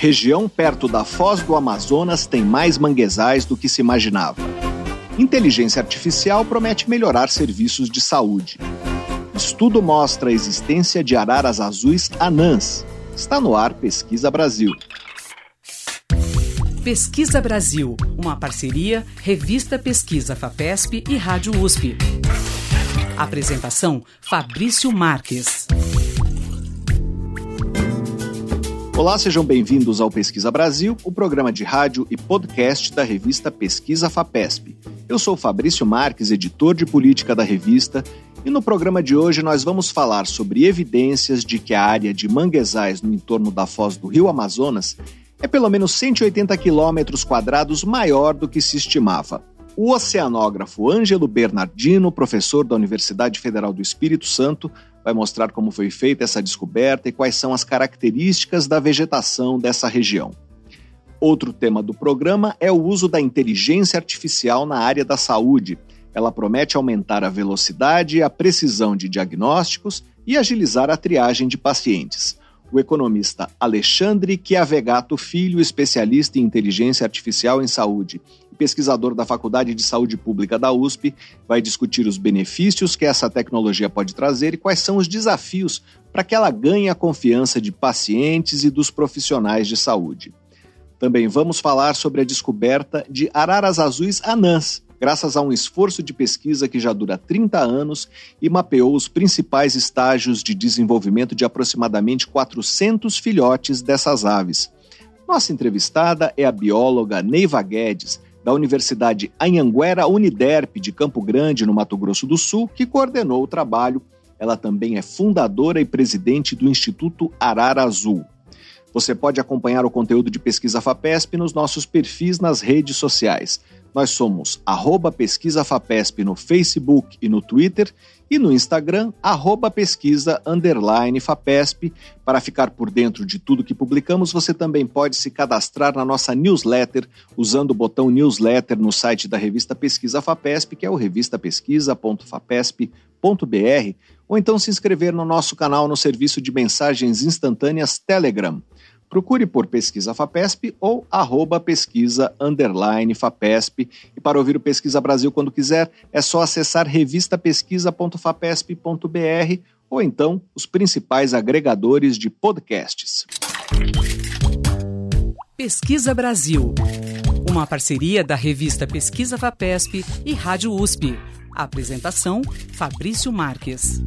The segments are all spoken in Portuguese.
Região perto da foz do Amazonas tem mais manguezais do que se imaginava. Inteligência artificial promete melhorar serviços de saúde. Estudo mostra a existência de araras azuis anãs. Está no ar Pesquisa Brasil. Pesquisa Brasil, uma parceria Revista Pesquisa FAPESP e Rádio USP. Apresentação Fabrício Marques. Olá, sejam bem-vindos ao Pesquisa Brasil, o programa de rádio e podcast da revista Pesquisa FAPESP. Eu sou Fabrício Marques, editor de política da revista, e no programa de hoje nós vamos falar sobre evidências de que a área de manguezais no entorno da foz do Rio Amazonas é pelo menos 180 quilômetros quadrados maior do que se estimava. O oceanógrafo Ângelo Bernardino, professor da Universidade Federal do Espírito Santo, vai mostrar como foi feita essa descoberta e quais são as características da vegetação dessa região. Outro tema do programa é o uso da inteligência artificial na área da saúde. Ela promete aumentar a velocidade e a precisão de diagnósticos e agilizar a triagem de pacientes o economista Alexandre Chiavegato Filho, especialista em inteligência artificial em saúde pesquisador da Faculdade de Saúde Pública da USP, vai discutir os benefícios que essa tecnologia pode trazer e quais são os desafios para que ela ganhe a confiança de pacientes e dos profissionais de saúde. Também vamos falar sobre a descoberta de araras azuis anãs, graças a um esforço de pesquisa que já dura 30 anos e mapeou os principais estágios de desenvolvimento de aproximadamente 400 filhotes dessas aves. Nossa entrevistada é a bióloga Neiva Guedes, da Universidade Anhanguera Uniderp de Campo Grande, no Mato Grosso do Sul, que coordenou o trabalho. Ela também é fundadora e presidente do Instituto Arara Azul. Você pode acompanhar o conteúdo de Pesquisa FAPESP nos nossos perfis nas redes sociais. Nós somos arroba pesquisa FAPESP no Facebook e no Twitter e no Instagram, arroba pesquisa underline FAPESP. Para ficar por dentro de tudo que publicamos, você também pode se cadastrar na nossa newsletter usando o botão newsletter no site da revista Pesquisa FAPESP, que é o revistapesquisa.fapesp.br, ou então se inscrever no nosso canal no serviço de mensagens instantâneas Telegram. Procure por Pesquisa FAPESP ou arroba pesquisa underline FAPESP. E para ouvir o Pesquisa Brasil quando quiser, é só acessar revistapesquisa.fapesp.br ou então os principais agregadores de podcasts. Pesquisa Brasil, uma parceria da revista Pesquisa FAPESP e Rádio USP. Apresentação: Fabrício Marques.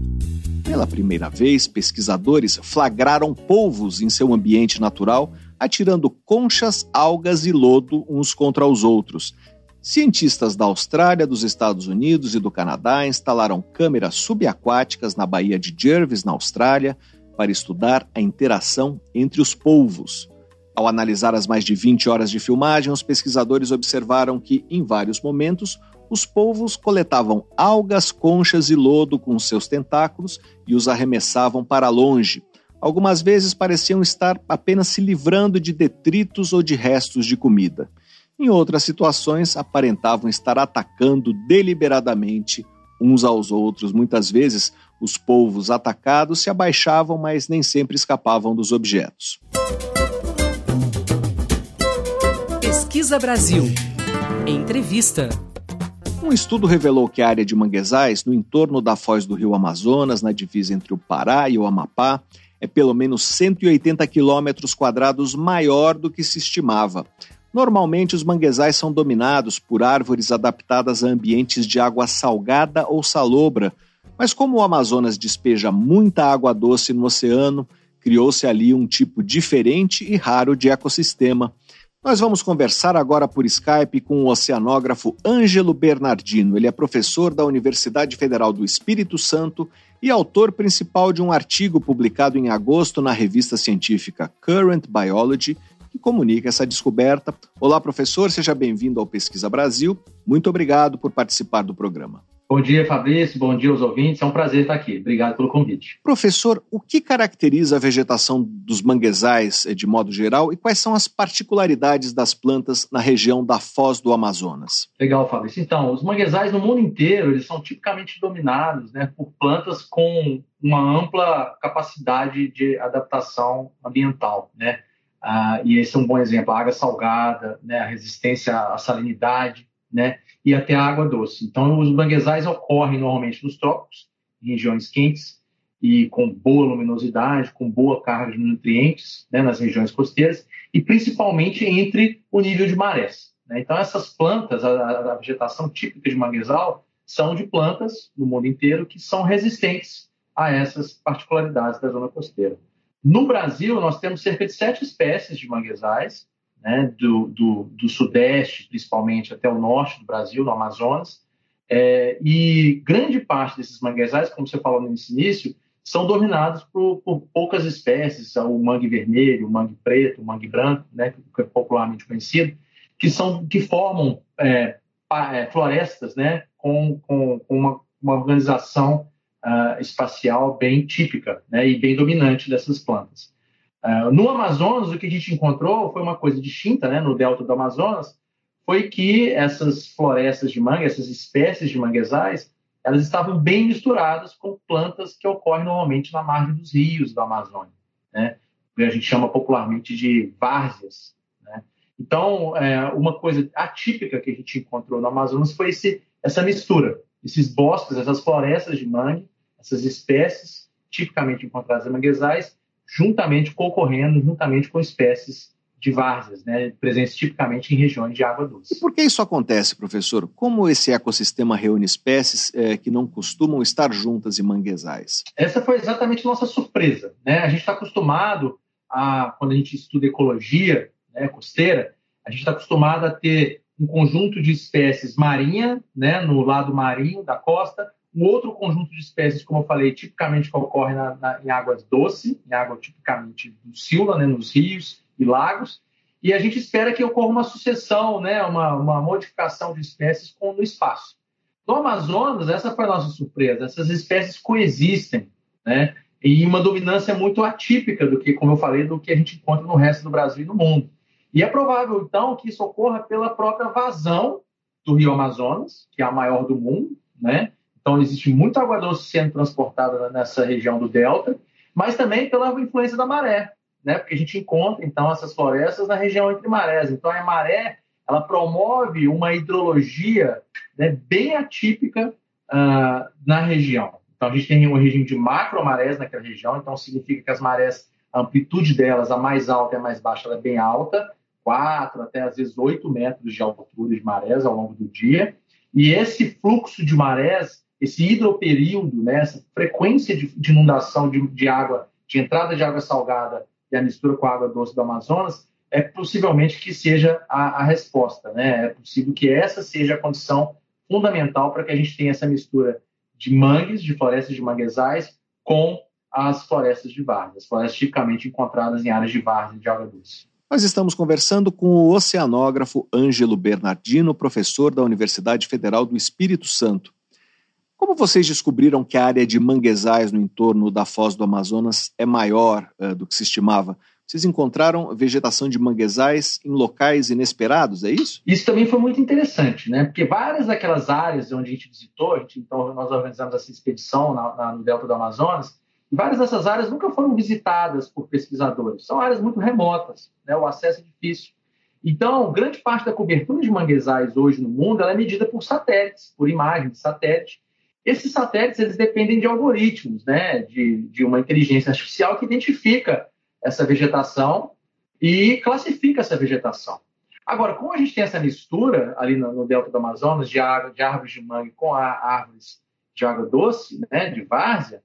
Pela primeira vez, pesquisadores flagraram polvos em seu ambiente natural, atirando conchas, algas e lodo uns contra os outros. Cientistas da Austrália, dos Estados Unidos e do Canadá instalaram câmeras subaquáticas na Baía de Jervis, na Austrália, para estudar a interação entre os polvos. Ao analisar as mais de 20 horas de filmagem, os pesquisadores observaram que, em vários momentos, os polvos coletavam algas, conchas e lodo com seus tentáculos e os arremessavam para longe. Algumas vezes pareciam estar apenas se livrando de detritos ou de restos de comida. Em outras situações, aparentavam estar atacando deliberadamente uns aos outros. Muitas vezes, os polvos atacados se abaixavam, mas nem sempre escapavam dos objetos. Pesquisa Brasil. Entrevista. Um estudo revelou que a área de manguezais, no entorno da foz do rio Amazonas, na divisa entre o Pará e o Amapá, é pelo menos 180 quilômetros quadrados maior do que se estimava. Normalmente, os manguezais são dominados por árvores adaptadas a ambientes de água salgada ou salobra, mas como o Amazonas despeja muita água doce no oceano, criou-se ali um tipo diferente e raro de ecossistema, nós vamos conversar agora por Skype com o oceanógrafo Ângelo Bernardino. Ele é professor da Universidade Federal do Espírito Santo e autor principal de um artigo publicado em agosto na revista científica Current Biology, que comunica essa descoberta. Olá, professor, seja bem-vindo ao Pesquisa Brasil. Muito obrigado por participar do programa. Bom dia, Fabrício. Bom dia aos ouvintes. É um prazer estar aqui. Obrigado pelo convite. Professor, o que caracteriza a vegetação dos manguezais eh, de modo geral e quais são as particularidades das plantas na região da Foz do Amazonas? Legal, Fabrício. Então, os manguezais no mundo inteiro eles são tipicamente dominados né, por plantas com uma ampla capacidade de adaptação ambiental. Né? ah, e esse é um bom exemplo, a água salgada, né, a resistência à salinidade, né, e até a água doce. Então, os manguezais ocorrem normalmente nos trópicos, em regiões quentes, e com boa luminosidade, com boa carga de nutrientes né, nas regiões costeiras, e principalmente entre o nível de marés. Né? Então, essas plantas, a, a, vegetação típica de manguezal, são de plantas no mundo inteiro que são resistentes a essas particularidades da zona costeira. No Brasil, nós temos cerca de sete espécies de manguezais, né, do, do, do, sudeste, principalmente, até o norte do Brasil, no Amazonas. É, e grande parte desses manguezais, como você falou no início, são dominados por, por, poucas espécies, o mangue vermelho, o mangue preto, o mangue branco, né, que é popularmente conhecido, que, são, que formam é, é, florestas né, com, com, com uma, uma, organização uh, espacial bem típica né, e bem dominante dessas plantas. Uh, no Amazonas, o que a gente encontrou foi uma coisa distinta, né, no delta do Amazonas, foi que essas florestas de manga, essas espécies de manguezais, elas estavam bem misturadas com plantas que ocorrem normalmente na margem dos rios da Amazônia, né? a gente chama popularmente de várzeas. Né? Então, é, uma coisa atípica que a gente encontrou no Amazonas foi esse, essa mistura, esses bosques, essas florestas de mangue, essas espécies tipicamente encontradas em manguezais, juntamente concorrendo, juntamente com espécies de várzeas, né, presentes tipicamente em regiões de água doce. E por que isso acontece, professor? Como esse ecossistema reúne espécies é, que não costumam estar juntas em manguezais? Essa foi exatamente nossa surpresa. Né? A gente está acostumado a, quando a gente estuda ecologia né, costeira, a gente está acostumado a ter um conjunto de espécies marinha, né, no lado marinho da costa, um outro conjunto de espécies, como eu falei, tipicamente que ocorre na, na, em águas doces, em água tipicamente do Sila, né, nos rios e lagos, e a gente espera que ocorra uma sucessão, né, uma, uma modificação de espécies com, no espaço. No Amazonas, essa foi a nossa surpresa, essas espécies coexistem, né, em uma dominância muito atípica do que, como eu falei, do que a gente encontra no resto do Brasil e no mundo. E é provável, então, que isso ocorra pela própria vazão do rio Amazonas, que é a maior do mundo, né? Então, existe muita água doce sendo transportada nessa região do delta, mas também pela influência da maré, né? Porque a gente encontra, então, essas florestas na região entre marés. Então, a maré, ela promove uma hidrologia né, bem atípica uh, na região. Então, a gente tem uma região de macro marés naquela região, então significa que as marés, a amplitude delas, a mais alta e a mais baixa, ela é bem alta, 4 até às vezes 8 metros de altura de marés ao longo do dia. E esse fluxo de marés esse hidroperíodo, né, essa frequência de, de inundação de, de, água, de entrada de água salgada e a mistura com a água doce do Amazonas, é possivelmente que seja a, a resposta. Né? É possível que essa seja a condição fundamental para que a gente tenha essa mistura de mangues, de florestas de manguezais, com as florestas de várzea, as florestas tipicamente encontradas em áreas de várzea de água doce. Nós estamos conversando com o oceanógrafo Ângelo Bernardino, professor da Universidade Federal do Espírito Santo. Como vocês descobriram que a área de manguezais no entorno da foz do Amazonas é maior uh, do que se estimava? Vocês encontraram vegetação de manguezais em locais inesperados, é isso? Isso também foi muito interessante, né? Porque várias daquelas áreas onde a gente visitou, a gente, então nós organizamos essa expedição na, na, no Delta do Amazonas, e várias dessas áreas nunca foram visitadas por pesquisadores. São áreas muito remotas, né? o acesso é difícil. Então, grande parte da cobertura de manguezais hoje no mundo é medida por satélites, por imagens de satélite, esses satélites eles dependem de algoritmos, né, de, de uma inteligência artificial que identifica essa vegetação e classifica essa vegetação. Agora, como a gente tem essa mistura ali no, no delta do Amazonas de, água, de árvores de mangue com a, árvores de água doce, né, de várzea,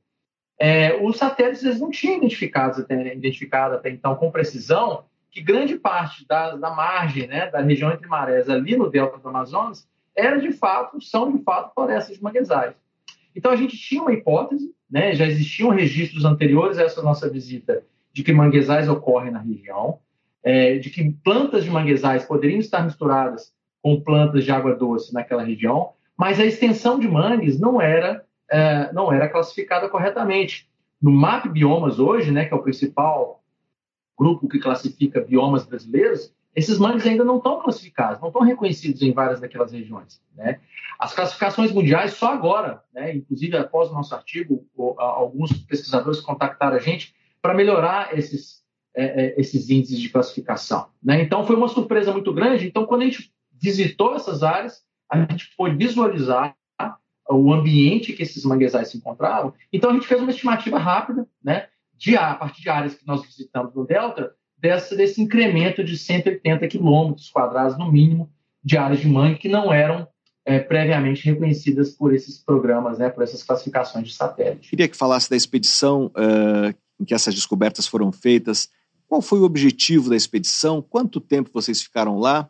é, os satélites eles não tinham identificado até, identificado até então com precisão que grande parte da, da margem, né, da região entre marés ali no delta do Amazonas era de fato, são de fato florestas de manguezais. Então a gente tinha uma hipótese, né, já existiam registros anteriores a essa nossa visita de que manguezais ocorrem na região, é, de que plantas de manguezais poderiam estar misturadas com plantas de água doce naquela região, mas a extensão de mangues não era, é, não era classificada corretamente. No MAP Biomas hoje, né, que é o principal grupo que classifica biomas brasileiros, esses mangues ainda não estão classificados, não estão reconhecidos em várias daquelas regiões. Né? As classificações mundiais só agora, né? inclusive após o nosso artigo, alguns pesquisadores contactaram a gente para melhorar esses, é, é, esses índices de classificação. Né? Então, foi uma surpresa muito grande. Então, quando a gente visitou essas áreas, a gente pôde visualizar o ambiente que esses manguezais se encontravam. Então, a gente fez uma estimativa rápida, né, de, a partir de áreas que nós visitamos no Delta, dessa, desse incremento de 180 quilômetros quadrados, no mínimo, de áreas de mangue que não eram é, previamente reconhecidas por esses programas, né, por essas classificações de satélite. Queria que falasse da expedição uh, em que essas descobertas foram feitas. Qual foi o objetivo da expedição? Quanto tempo vocês ficaram lá?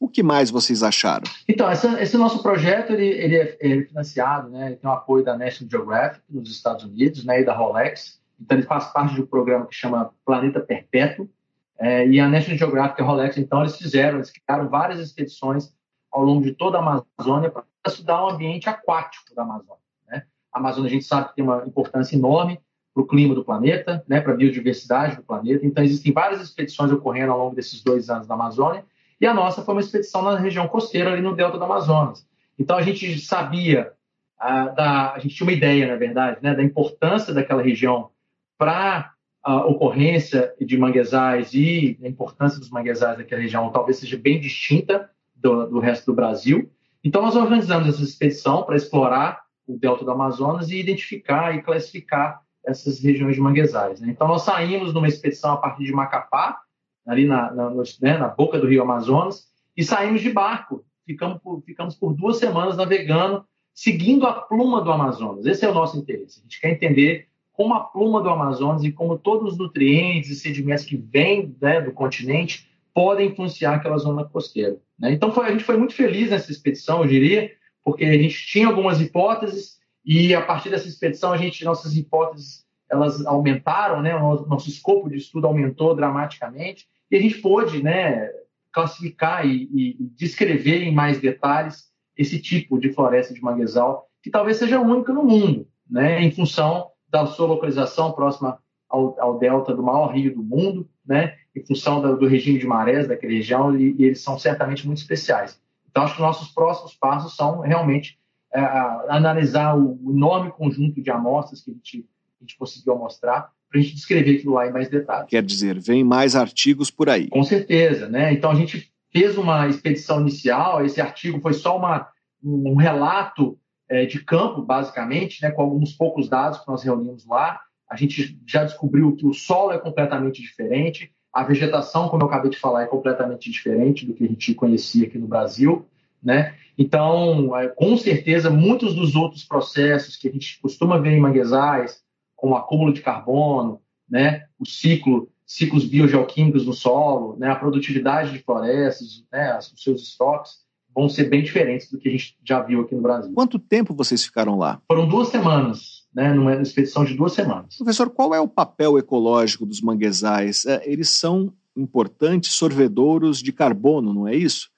O que mais vocês acharam? Então, essa, esse nosso projeto ele, ele, é, ele, é, financiado, né? Ele tem o apoio da National Geographic nos Estados Unidos, né? E da Rolex. Então, ele faz parte de um programa que chama Planeta Perpétuo. É, e a National Geographic e a Rolex, então, eles fizeram, eles criaram várias expedições ao longo de toda a Amazônia para estudar o ambiente aquático da Amazônia. Né? A Amazônia, a gente sabe que tem uma importância enorme para o clima do planeta, né? para a biodiversidade do planeta. Então, existem várias expedições ocorrendo ao longo desses dois anos na Amazônia e a nossa foi uma expedição na região costeira, ali no delta do Amazonas. Então a gente sabia, a, da, a gente tinha uma ideia, na verdade, né, da importância daquela região para a ocorrência de manguezais e a importância dos manguezais daquela região talvez seja bem distinta do, do resto do Brasil. Então nós organizamos essa expedição para explorar o delta do Amazonas e identificar e classificar essas regiões de manguezais. Né? Então nós saímos numa expedição a partir de Macapá, ali na, na, né, na boca do Rio Amazonas, e saímos de barco. Ficamos por, ficamos por duas semanas navegando, seguindo a pluma do Amazonas. Esse é o nosso interesse. A gente quer entender como a pluma do Amazonas e como todos os nutrientes e sedimentos que vêm né, do continente podem influenciar aquela zona costeira. Né? Então, foi, a gente foi muito feliz nessa expedição, eu diria, porque a gente tinha algumas hipóteses e a partir dessa expedição, a gente, nossas hipóteses elas aumentaram, né? o nosso escopo de estudo aumentou dramaticamente e a gente pôde né, classificar e, e, descrever em mais detalhes esse tipo de floresta de manguezal, que talvez seja única no mundo, né, em função da sua localização próxima ao, ao delta do maior rio do mundo, né, em função do, do regime de marés daquela região, e, e, eles são certamente muito especiais. Então, acho que nossos próximos passos são realmente é, analisar o enorme conjunto de amostras que a gente, a gente conseguiu mostrar para a gente descrever aquilo lá em mais detalhes. Quer dizer, vem mais artigos por aí. Com certeza, né? Então a gente fez uma expedição inicial, esse artigo foi só uma, um relato é, de campo, basicamente, né, com alguns poucos dados que nós reunimos lá. A gente já descobriu que o solo é completamente diferente, a vegetação, como eu acabei de falar, é completamente diferente do que a gente conhecia aqui no Brasil, né? Então, é, com certeza, muitos dos outros processos que a gente costuma ver em manguezais, como acúmulo de carbono, né, o ciclo, ciclos biogeoquímicos no solo, né, a produtividade de florestas, né, os seus estoques, vão ser bem diferentes do que a gente já viu aqui no Brasil. Quanto tempo vocês ficaram lá? Foram duas semanas, né, numa expedição de duas semanas. Professor, qual é o papel ecológico dos manguezais? É, eles são importantes sorvedouros de carbono, não é isso?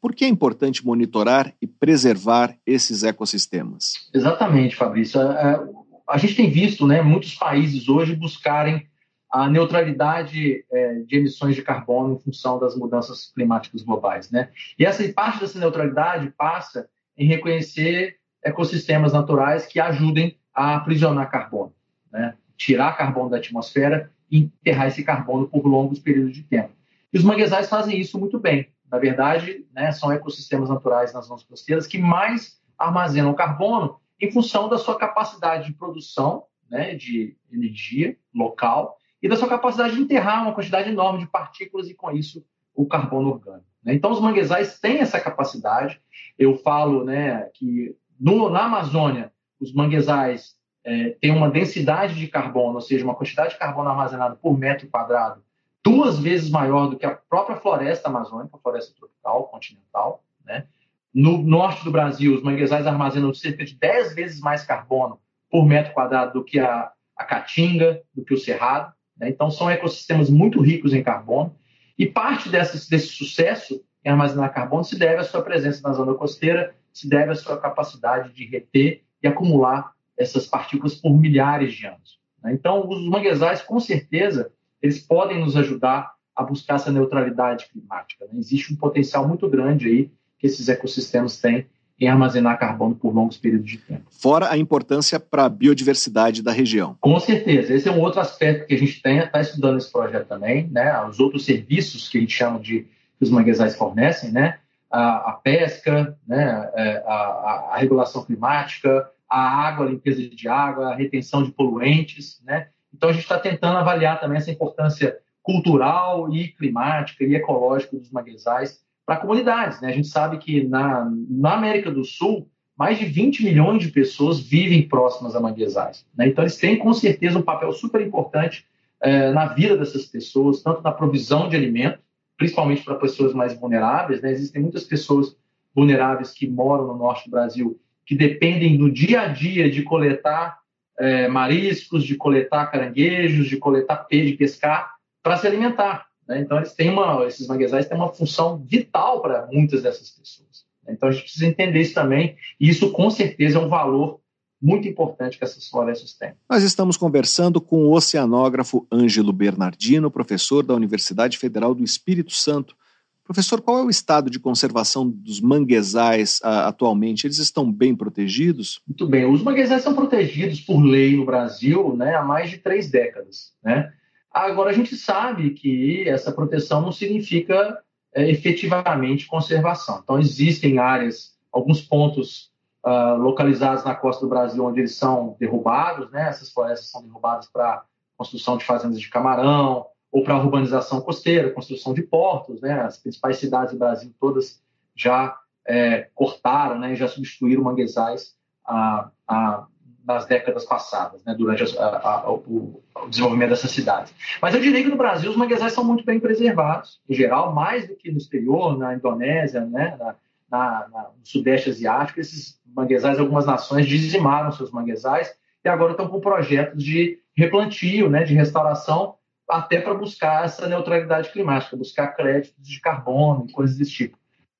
Por que é importante monitorar e preservar esses ecossistemas? Exatamente, Fabrício. É, é, a gente tem visto né, muitos países hoje buscarem a neutralidade é, de emissões de carbono em função das mudanças climáticas globais. Né? E essa parte dessa neutralidade passa em reconhecer ecossistemas naturais que ajudem a aprisionar carbono, né? tirar carbono da atmosfera e enterrar esse carbono por longos períodos de tempo. E os manguezais fazem isso muito bem. Na verdade, né, são ecossistemas naturais nas zonas costeiras que mais armazenam carbono em função da sua capacidade de produção né, de energia local e da sua capacidade de enterrar uma quantidade enorme de partículas e, com isso, o carbono orgânico. Né? Então, os manguezais têm essa capacidade. Eu falo né, que no, na Amazônia, os manguezais é, têm uma densidade de carbono, ou seja, uma quantidade de carbono armazenado por metro quadrado, duas vezes maior do que a própria floresta amazônica, a floresta tropical, continental. Né? No norte do Brasil, os manguezais armazenam cerca de 10 vezes mais carbono por metro quadrado do que a, a caatinga, do que o cerrado. Né? Então, são ecossistemas muito ricos em carbono. E parte desse, desse sucesso em armazenar carbono se deve à sua presença na zona costeira, se deve à sua capacidade de reter e acumular essas partículas por milhares de anos. Né? Então, os manguezais, com certeza, eles podem nos ajudar a buscar essa neutralidade climática. Né? Existe um potencial muito grande aí que esses ecossistemas têm em armazenar carbono por longos períodos de tempo. Fora a importância para a biodiversidade da região. Com certeza. Esse é um outro aspecto que a gente está estudando nesse projeto também, né? Os outros serviços que a gente chama de que os manguezais fornecem, né? A, a pesca, né? É, a, a, a, regulação climática, a água, a limpeza de água, a retenção de poluentes, né? Então a gente está tentando avaliar também essa importância cultural e climática e ecológica dos manguezais para comunidades. Né? A gente sabe que na, na América do Sul, mais de 20 milhões de pessoas vivem próximas a manguezais. Né? Então, eles têm, com certeza, um papel super importante é, na vida dessas pessoas, tanto na provisão de alimento, principalmente para pessoas mais vulneráveis. Né? Existem muitas pessoas vulneráveis que moram no norte do Brasil que dependem do dia a dia de coletar é, mariscos, de coletar caranguejos, de coletar peixe, de pescar para se alimentar. Né? Então, eles têm uma, esses manguezais têm uma função vital para muitas dessas pessoas. Né? Então, a gente precisa entender isso também, e isso com certeza é um valor muito importante que essas florestas têm. Nós estamos conversando com o oceanógrafo Ângelo Bernardino, professor da Universidade Federal do Espírito Santo. Professor, qual é o estado de conservação dos manguezais uh, atualmente? Eles estão bem protegidos? Muito bem. Os manguezais são protegidos por lei no Brasil né, há mais de três décadas. Né? Agora, a gente sabe que essa proteção não significa é, efetivamente conservação. Então, existem áreas, alguns pontos uh, localizados na costa do Brasil onde eles são derrubados, né? essas florestas são derrubadas para construção de fazendas de camarão ou para urbanização costeira, construção de portos. Né? As principais cidades do Brasil todas já é, cortaram, né? já substituíram manguezais a, a nas décadas passadas, né, durante a, a, a, o, o, desenvolvimento dessas cidades. Mas eu diria que no Brasil os manguezais são muito bem preservados, em geral, mais do que no exterior, na Indonésia, né, na, na, na, no Sudeste Asiático. Esses manguezais, algumas nações dizimaram seus manguezais e agora estão com projetos de replantio, né, de restauração, até para buscar essa neutralidade climática, buscar créditos de carbono e coisas desse tipo.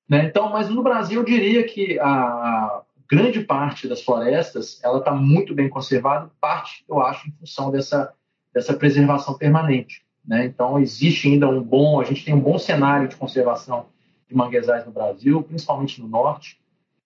Né? Então, mas no Brasil eu diria que a, grande parte das florestas ela está muito bem conservada, parte, eu acho, em função dessa, dessa preservação permanente. Né? Então, existe ainda um bom, a gente tem um bom cenário de conservação de manguezais no Brasil, principalmente no norte,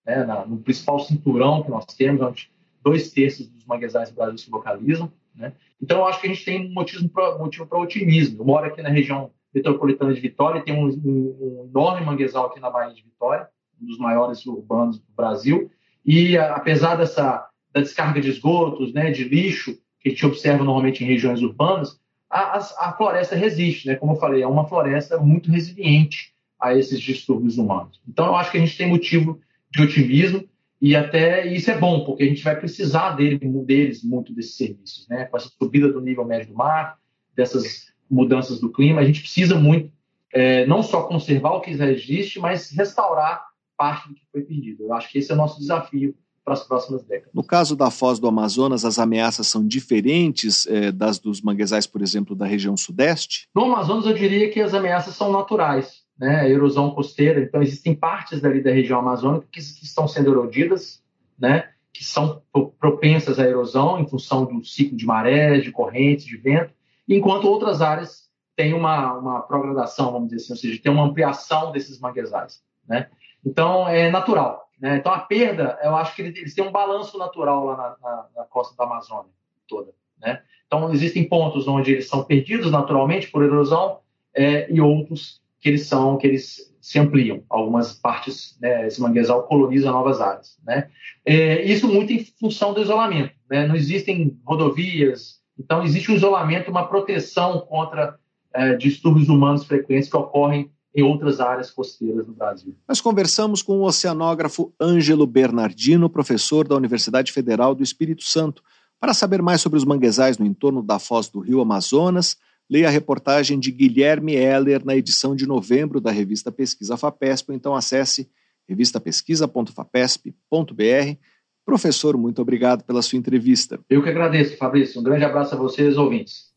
né? Na, no principal cinturão que nós temos, onde dois terços dos manguezais do Brasil se localizam. Né? Então, eu acho que a gente tem um motivo para motivo otimismo. Eu moro aqui na região metropolitana de Vitória e tem um, um, um enorme manguezal aqui na Baía de Vitória, um dos maiores urbanos do Brasil, e apesar dessa da descarga de esgotos, né, de lixo que a gente observa normalmente em regiões urbanas, a, a, floresta resiste, né? Como eu falei, é uma floresta muito resiliente a esses distúrbios humanos. Então, eu acho que a gente tem motivo de otimismo e até isso é bom, porque a gente vai precisar dele, deles muito desses serviços, né? Com essa subida do nível médio do mar, dessas mudanças do clima, a gente precisa muito é, não só conservar o que já existe, mas restaurar parte do que foi perdido. Eu acho que esse é o nosso desafio para as próximas décadas. No caso da foz do Amazonas, as ameaças são diferentes é, das dos manguezais, por exemplo, da região sudeste? No Amazonas, eu diria que as ameaças são naturais, né? A erosão costeira. Então, existem partes dali da região amazônica que, que estão sendo erodidas, né? Que são propensas à erosão em função do ciclo de marés, de correntes, de vento, enquanto outras áreas têm uma, uma progradação, vamos dizer assim, ou seja, tem uma ampliação desses manguezais, né? Então, é natural. Né? Então, a perda, eu acho que eles têm um balanço natural lá na, na, na costa da Amazônia toda. Né? Então, existem pontos onde eles são perdidos naturalmente por erosão é, e outros que eles são, que eles se ampliam. Algumas partes, né, esse manguezal coloniza novas áreas. Né? É, isso muito em função do isolamento. Né? Não existem rodovias, então existe um isolamento, uma proteção contra é, distúrbios humanos frequentes que ocorrem em outras áreas costeiras do Brasil. Nós conversamos com o oceanógrafo Ângelo Bernardino, professor da Universidade Federal do Espírito Santo. Para saber mais sobre os manguezais no entorno da foz do rio Amazonas, leia a reportagem de Guilherme Heller na edição de novembro da revista Pesquisa FAPESP, ou então acesse revistapesquisa.fapesp.br. Professor, muito obrigado pela sua entrevista. Eu que agradeço, Fabrício. Um grande abraço a vocês, ouvintes.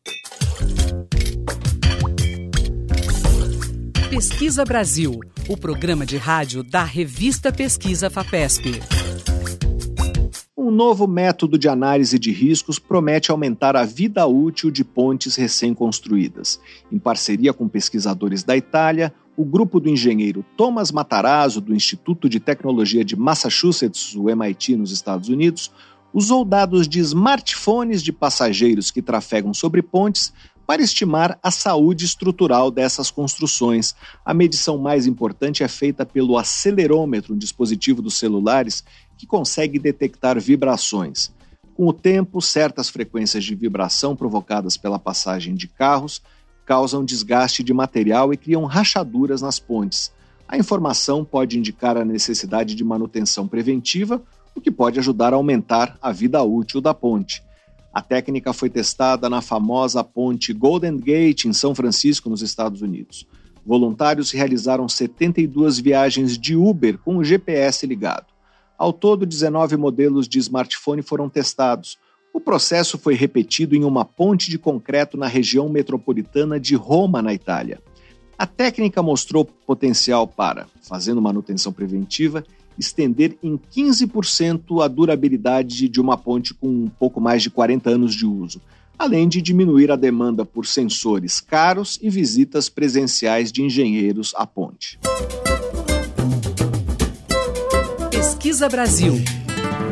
Pesquisa Brasil, o programa de rádio da revista Pesquisa FAPESP. Um novo método de análise de riscos promete aumentar a vida útil de pontes recém-construídas. Em parceria com pesquisadores da Itália, o grupo do engenheiro Thomas Matarazzo, do Instituto de Tecnologia de Massachusetts, o MIT, nos Estados Unidos, usou dados de smartphones de passageiros que trafegam sobre pontes para estimar a saúde estrutural dessas construções. A medição mais importante é feita pelo acelerômetro, um dispositivo dos celulares que consegue detectar vibrações. Com o tempo, certas frequências de vibração provocadas pela passagem de carros causam desgaste de material e criam rachaduras nas pontes. A informação pode indicar a necessidade de manutenção preventiva, o que pode ajudar a aumentar a vida útil da ponte. A técnica foi testada na famosa ponte Golden Gate, em São Francisco, nos Estados Unidos. Voluntários realizaram 72 viagens de Uber com o GPS ligado. Ao todo, 19 modelos de smartphone foram testados. O processo foi repetido em uma ponte de concreto na região metropolitana de Roma, na Itália. A técnica mostrou potencial para, fazendo manutenção preventiva, estender em 15% a durabilidade de uma ponte com um pouco mais de 40 anos de uso, além de diminuir a demanda por sensores caros e visitas presenciais de engenheiros à ponte. Pesquisa Brasil.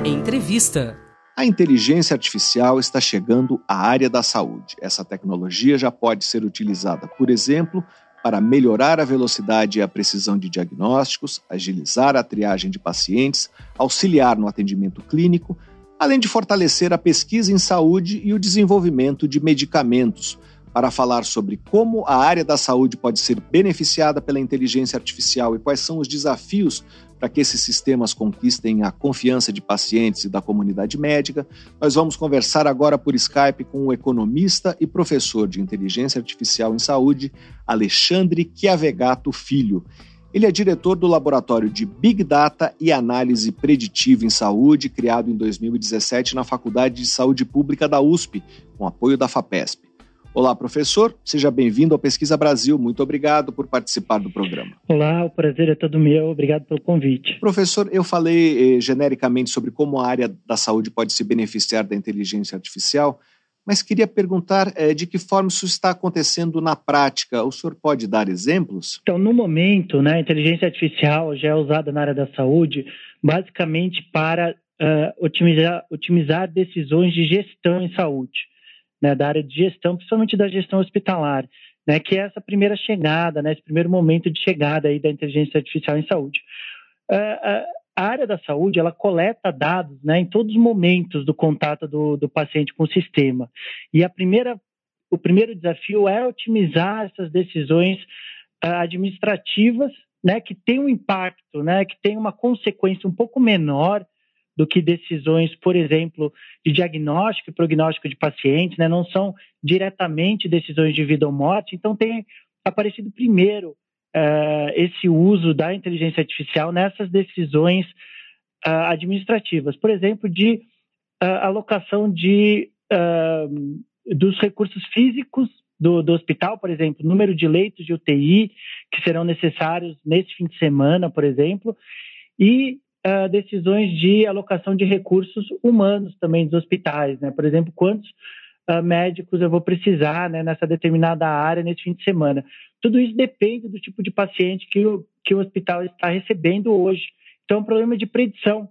Entrevista. A inteligência artificial está chegando à área da saúde. Essa tecnologia já pode ser utilizada, por exemplo, para melhorar a velocidade e a precisão de diagnósticos, agilizar a triagem de pacientes, auxiliar no atendimento clínico, além de fortalecer a pesquisa em saúde e o desenvolvimento de medicamentos. Para falar sobre como a área da saúde pode ser beneficiada pela inteligência artificial e quais são os desafios para que esses sistemas conquistem a confiança de pacientes e da comunidade médica, nós vamos conversar agora por Skype com o economista e professor de inteligência artificial em saúde, Alexandre Chiavegato Filho. Ele é diretor do Laboratório de Big Data e Análise Preditiva em Saúde, criado em 2017 na Faculdade de Saúde Pública da USP, com apoio da FAPESP. Olá, professor. Seja bem-vindo ao Pesquisa Brasil. Muito obrigado por participar do programa. Olá, o prazer é todo meu. Obrigado pelo convite. Professor, eu falei eh, genericamente sobre como a área da saúde pode se beneficiar da inteligência artificial, mas queria perguntar eh, de que forma isso está acontecendo na prática. O senhor pode dar exemplos? Então, no momento, né, a inteligência artificial já é usada na área da saúde basicamente para uh, otimizar, otimizar decisões de gestão em saúde né, da área de gestão, principalmente da gestão hospitalar, né, que é essa primeira chegada, né, esse primeiro momento de chegada aí da inteligência artificial em saúde. Uh, a área da saúde ela coleta dados né, em todos os momentos do contato do, do paciente com o sistema. E a primeira, o primeiro desafio é otimizar essas decisões uh, administrativas né, que têm um impacto, né, que tem uma consequência um pouco menor do que decisões, por exemplo, de diagnóstico e prognóstico de pacientes, né? não são diretamente decisões de vida ou morte. Então, tem aparecido primeiro uh, esse uso da inteligência artificial nessas decisões uh, administrativas, por exemplo, de uh, alocação de, dos recursos físicos do, do, hospital, por exemplo, número de leitos de UTI que serão necessários nesse fim de semana, por exemplo, e uh, decisões de alocação de recursos humanos também dos hospitais, né? Por exemplo, quantos uh, médicos eu vou precisar né, nessa determinada área nesse fim de semana. Tudo isso depende do tipo de paciente que o, que o hospital está recebendo hoje. Então, é um problema de predição.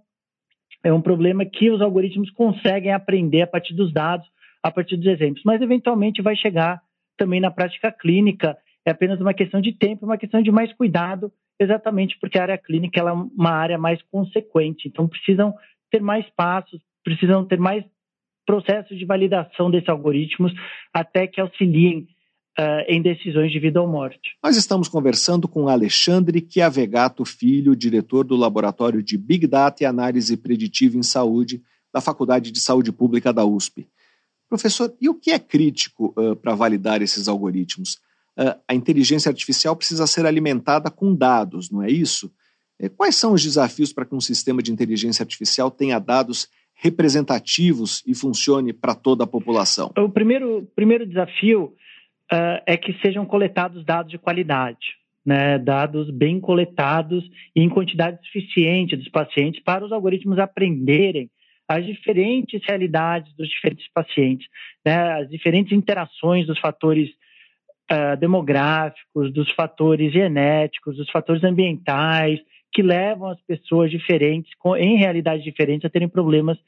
É um problema que os algoritmos conseguem aprender a partir dos dados, a partir dos exemplos, mas eventualmente vai chegar também na prática clínica. É apenas uma questão de tempo, uma questão de mais cuidado exatamente porque a área clínica é uma área mais consequente. Então, precisam ter mais passos, precisam ter mais processos de validação desses algoritmos até que auxiliem Uh, em decisões de vida ou morte. Nós estamos conversando com Alexandre Chiavegato Filho, diretor do Laboratório de Big Data e Análise Preditiva em Saúde da Faculdade de Saúde Pública da USP. Professor, e o que é crítico uh, para validar esses algoritmos? A inteligência artificial precisa ser alimentada com dados, não é isso? É, quais são os desafios para que um sistema de inteligência artificial tenha dados representativos e funcione para toda a população? O primeiro, primeiro desafio uh, é que sejam coletados dados de qualidade, né? dados bem coletados e em quantidade suficiente dos pacientes para os algoritmos aprenderem as diferentes realidades dos diferentes pacientes, né, as diferentes interações dos fatores uh, demográficos, dos fatores genéticos, dos fatores ambientais, que levam as pessoas diferentes, com, em realidades diferentes, a terem problemas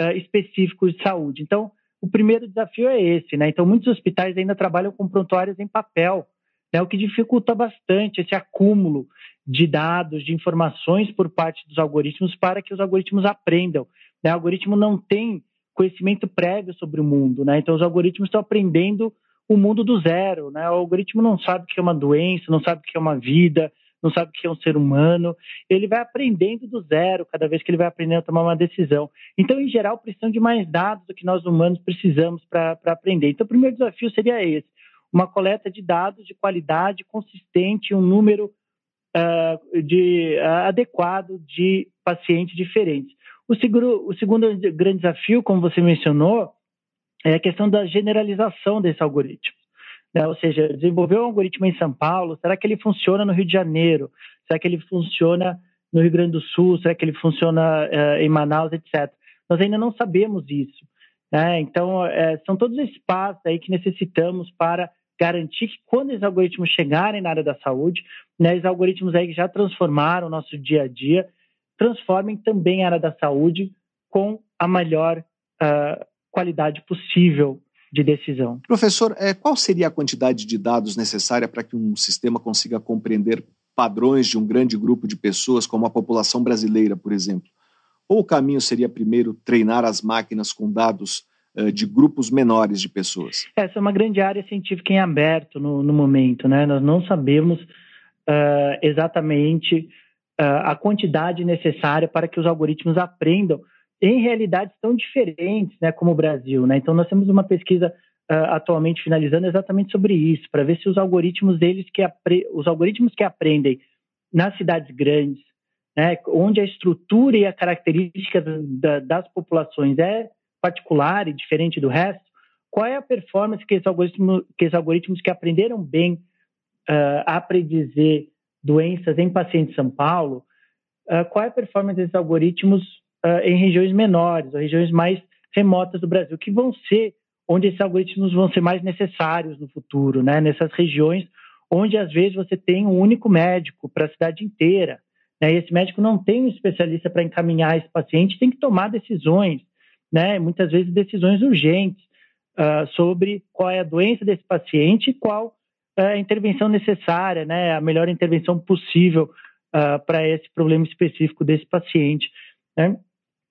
uh, específicos de saúde. Então, o primeiro desafio é esse, né? Então, muitos hospitais ainda trabalham com prontuários em papel, né? o que dificulta bastante esse acúmulo de dados, de informações por parte dos algoritmos para que os algoritmos aprendam. Né? O algoritmo não tem conhecimento prévio sobre o mundo, né? Então, os algoritmos estão aprendendo o mundo do zero, né? O algoritmo não sabe o que é uma doença, não sabe o que é uma vida, não sabe o que é um ser humano. Ele vai aprendendo do zero cada vez que ele vai aprendendo a tomar uma decisão. Então, em geral, precisam de mais dados do que nós humanos precisamos para aprender. Então, o primeiro desafio seria esse: uma coleta de dados de qualidade consistente, um número uh, de, uh, adequado de pacientes diferentes. O, seguro, o segundo grande desafio, como você mencionou, é a questão da generalização desse algoritmo. Né? Ou seja, desenvolver um algoritmo em São Paulo, será que ele funciona no Rio de Janeiro? Será que ele funciona no Rio Grande do Sul? Será que ele funciona uh, em Manaus, etc. Nós ainda não sabemos isso. Né? Então, é, são todos esses passos aí que necessitamos para garantir que quando esses algoritmos chegarem na área da saúde, né, esses algoritmos aí que já transformaram o nosso dia a dia, transformem também a área da saúde com a melhor uh, qualidade possível de decisão. Professor, é, qual seria a quantidade de dados necessária para que um sistema consiga compreender padrões de um grande grupo de pessoas, como a população brasileira, por exemplo? Ou o caminho seria primeiro treinar as máquinas com dados uh, de grupos menores de pessoas? Essa é uma grande área científica em aberto no, no momento, né? Nós não sabemos uh, exatamente uh, a quantidade necessária para que os algoritmos aprendam em realidades tão diferentes, né, como o Brasil, né? Então nós temos uma pesquisa uh, atualmente finalizando exatamente sobre isso, para ver se os algoritmos deles que os algoritmos que aprendem nas cidades grandes, né, onde a estrutura e a característica da, das populações é particular e diferente do resto, qual é a performance que esses algoritmos que, esses algoritmos que aprenderam bem uh, a predizer doenças em pacientes de São Paulo, uh, qual é a performance desses algoritmos uh, em regiões menores, ou regiões mais remotas do Brasil, que vão ser onde esses algoritmos vão ser mais necessários no futuro, né? Nessas regiões onde às vezes você tem um único médico para a cidade inteira, né? E esse médico não tem um especialista para encaminhar esse paciente, tem que tomar decisões, né? Muitas vezes decisões urgentes uh, sobre qual é a doença desse paciente e qual é a intervenção necessária, né? A melhor intervenção possível uh, para esse problema específico desse paciente. Né?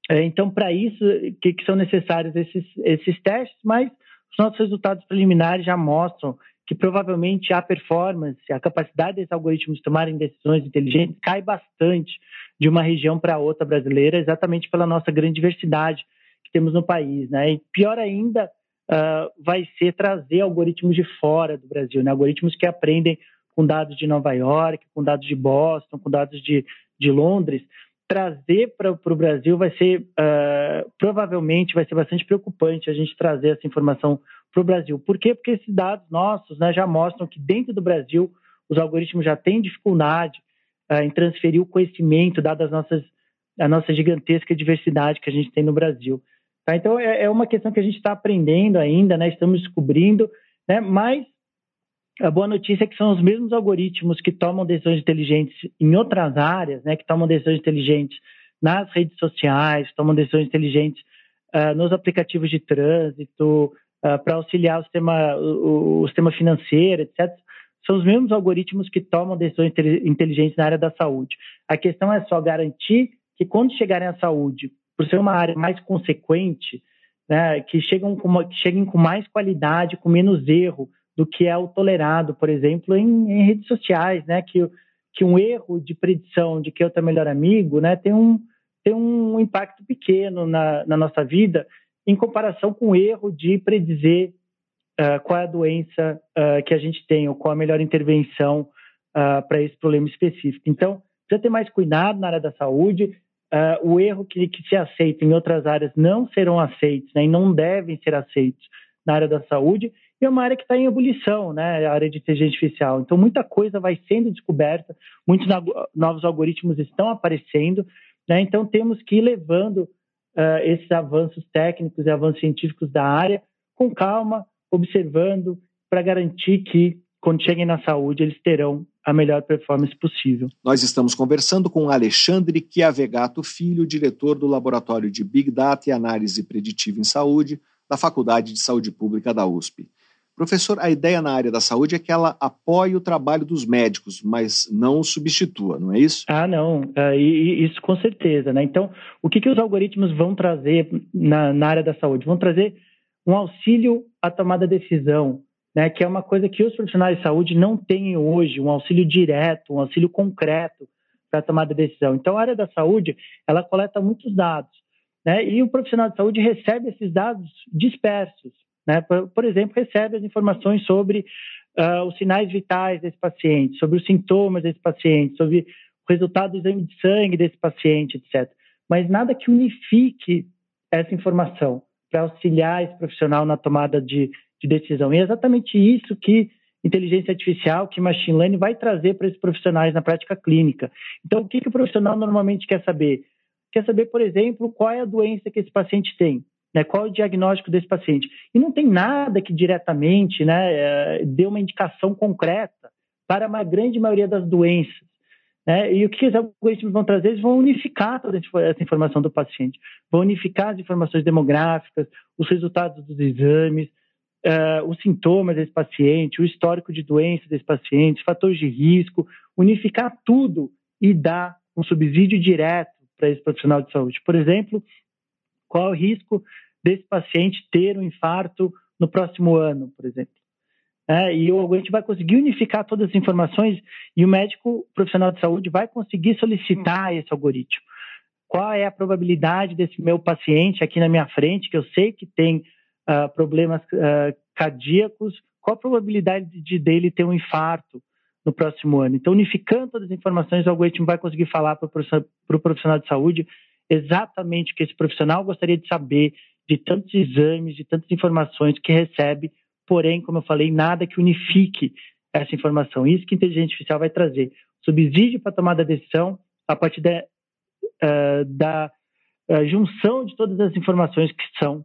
É, então, para isso, que, que, são necessários esses, esses testes, mas os nossos resultados preliminares já mostram que provavelmente a performance, a capacidade desses algoritmos tomarem decisões inteligentes cai bastante de uma região para outra brasileira, exatamente pela nossa grande diversidade que temos no país. Né? E pior ainda, uh, vai ser trazer algoritmos de fora do Brasil, né? algoritmos que aprendem com dados de Nova York, com dados de Boston, com dados de, de Londres, trazer para o Brasil vai ser, uh, provavelmente, vai ser bastante preocupante a gente trazer essa informação para o Brasil. Por quê? Porque esses dados nossos né, já mostram que dentro do Brasil os algoritmos já têm dificuldade uh, em transferir o conhecimento, dada as nossas, a nossa gigantesca diversidade que a gente tem no Brasil. Tá? Então, é, é uma questão que a gente está aprendendo ainda, né, estamos descobrindo, né, mas a boa notícia é que são os mesmos algoritmos que tomam decisões inteligentes em outras áreas, né, que tomam decisões inteligentes nas redes sociais, tomam decisões inteligentes uh, nos aplicativos de trânsito, uh, para auxiliar o sistema, o, o, sistema financeiro, etc. São os mesmos algoritmos que tomam decisões inteligentes na área da saúde. A questão é só garantir que quando chegarem à saúde, por ser uma área mais consequente, né, que, chegam com que cheguem com mais qualidade, com menos erro, do que é o tolerado, por exemplo, em, em redes sociais, né? Que, que um erro de predição de que eu é melhor amigo, né, tem um, tem um impacto pequeno na, na nossa vida em comparação com o erro de predizer uh, qual é a doença uh, que a gente tem ou qual a melhor intervenção uh, para esse problema específico. Então, precisa ter mais cuidado na área da saúde. o erro que, que se aceita em outras áreas não serão aceitos né, e não devem ser aceitos na área da saúde e é uma área que está em ebulição, né, a área de inteligência artificial. Então, muita coisa vai sendo descoberta, muitos novos algoritmos estão aparecendo, né, então temos que ir levando uh, esses avanços técnicos e avanços científicos da área com calma, observando, para garantir que, quando cheguem na saúde, eles terão a melhor performance possível. Nós estamos conversando com Alexandre Chiavegato Filho, diretor do Laboratório de Big Data e Análise Preditiva em Saúde da Faculdade de Saúde Pública da USP. Professor, a ideia na área da saúde é que ela apoie o trabalho dos médicos, mas não substitua, não é isso? Ah, não, uh, isso com certeza, né? Então, o que, que os algoritmos vão trazer na, na área da saúde? Vão trazer um auxílio à tomada de decisão, né? Que é uma coisa que os profissionais de saúde não têm hoje, um auxílio direto, um auxílio concreto para a tomada de decisão. Então, a área da saúde, ela coleta muitos dados, né? E o profissional de saúde recebe esses dados dispersos. Né? Por, por exemplo, recebe as informações sobre uh, os sinais vitais desse paciente, sobre os sintomas desse paciente, sobre o resultado do exame de sangue desse paciente, etc. Mas nada que unifique essa informação para auxiliar esse profissional na tomada de, de decisão. E é exatamente isso que inteligência artificial, que machine learning vai trazer para esses profissionais na prática clínica. Então, o que, que o profissional normalmente quer saber? Quer saber, por exemplo, qual é a doença que esse paciente tem. Né, qual é o diagnóstico desse paciente? E não tem nada que diretamente né, é, dê uma indicação concreta para uma grande maioria das doenças. Né? E o que os algoritmos vão trazer? Eles vão unificar toda essa informação do paciente, vão unificar as informações demográficas, os resultados dos exames, uh, os sintomas desse paciente, o histórico de doença desse paciente, fatores de risco, unificar tudo e dar um subsídio direto para esse profissional de saúde. Por exemplo, qual é o risco desse paciente ter um infarto no próximo ano, por exemplo. É, e o algoritmo vai conseguir unificar todas as informações e o médico profissional de saúde vai conseguir solicitar esse algoritmo. Qual é a probabilidade desse meu paciente aqui na minha frente, que eu sei que tem uh, problemas uh, cardíacos, qual a probabilidade de dele ter um infarto no próximo ano? Então, unificando todas as informações, o algoritmo vai conseguir falar para o profissional de saúde exatamente o que esse profissional gostaria de saber de tantos exames, de tantas informações que recebe, porém, como eu falei, nada que unifique essa informação. Isso que a inteligência artificial vai trazer. Subsídio para tomar a decisão a partir de, uh, da uh, junção de todas as informações que são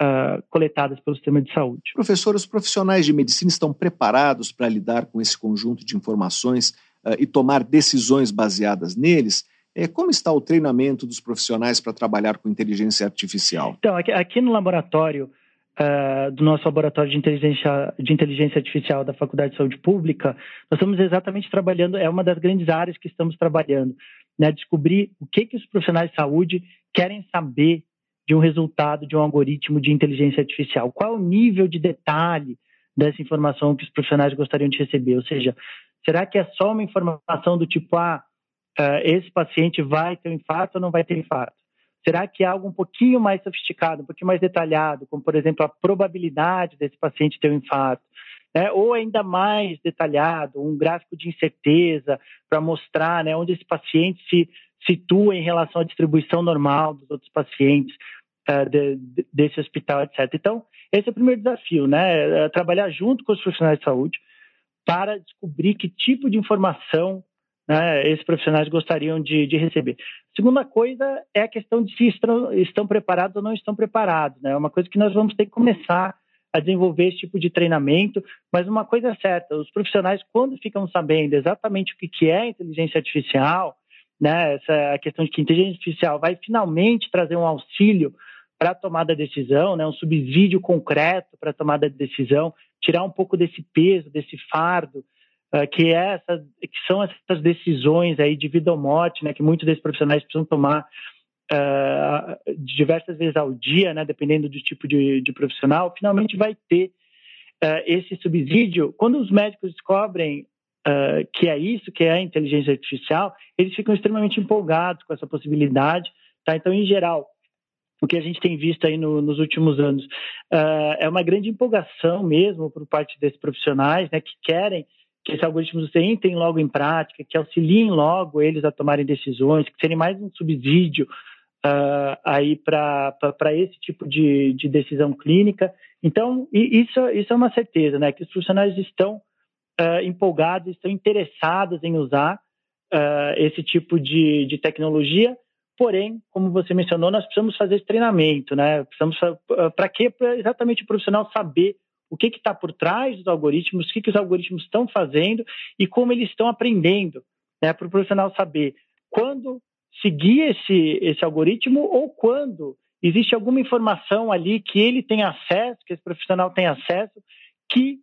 uh, coletadas pelo sistema de saúde. Professor, os profissionais de medicina estão preparados para lidar com esse conjunto de informações e tomar decisões baseadas neles? É, como está o treinamento dos profissionais para trabalhar com inteligência artificial? Então, aqui, aqui no laboratório, uh, do nosso laboratório de inteligência, de inteligência artificial da Faculdade de Saúde Pública, nós estamos exatamente trabalhando, é uma das grandes áreas que estamos trabalhando, né, descobrir o que, que os profissionais de saúde querem saber de um resultado de um algoritmo de inteligência artificial. Qual é o nível de detalhe dessa informação que os profissionais gostariam de receber? Ou seja, será que é só uma informação do tipo, ah, uh, esse paciente vai ter um infarto ou não vai ter infarto? Será que é algo um pouquinho mais sofisticado, um pouquinho mais detalhado, como, por exemplo, a probabilidade desse paciente ter um infarto? Né? Ou ainda mais detalhado, um gráfico de incerteza para mostrar né, onde esse paciente se situa em relação à distribuição normal dos outros pacientes uh, de, de, desse hospital, etc. Então, esse é o primeiro desafio, né? É trabalhar junto com os profissionais de saúde para descobrir que tipo de informação né, esses profissionais gostariam de, de, receber. Segunda coisa é a questão de se estão, estão preparados ou não estão preparados. Né? É uma coisa que nós vamos ter que começar a desenvolver esse tipo de treinamento, mas uma coisa é certa, os profissionais, quando ficam sabendo exatamente o que é inteligência artificial, né, essa questão de que inteligência artificial vai finalmente trazer um auxílio para a tomada de decisão, né, um subsídio concreto para a tomada de decisão, tirar um pouco desse peso, desse fardo que, é essa, que são essas decisões aí de vida ou morte, né, que muitos desses profissionais precisam tomar uh, diversas vezes ao dia, né, dependendo do tipo de, de profissional, finalmente vai ter uh, esse subsídio. Quando os médicos descobrem uh, que é isso, que é a inteligência artificial, eles ficam extremamente empolgados com essa possibilidade. Tá? Então, em geral, o que a gente tem visto aí no, nos últimos anos é uma grande empolgação mesmo por parte desses profissionais né, que querem que esses algoritmos entrem logo em prática, que auxiliem logo eles a tomarem decisões, que serem mais um subsídio uh, aí para esse tipo de, de decisão clínica. Então, isso, isso é uma certeza, né? Que os profissionais estão uh, empolgados, estão interessados em usar uh, esse tipo de, de tecnologia, Porém, como você mencionou, nós precisamos fazer esse treinamento, né? Precisamos para quê? Para exatamente o profissional saber o que está por trás dos algoritmos, o que, que os algoritmos estão fazendo e como eles estão aprendendo, né? Para o profissional saber quando seguir esse, esse algoritmo ou quando existe alguma informação ali que ele tem acesso, que esse profissional tem acesso, que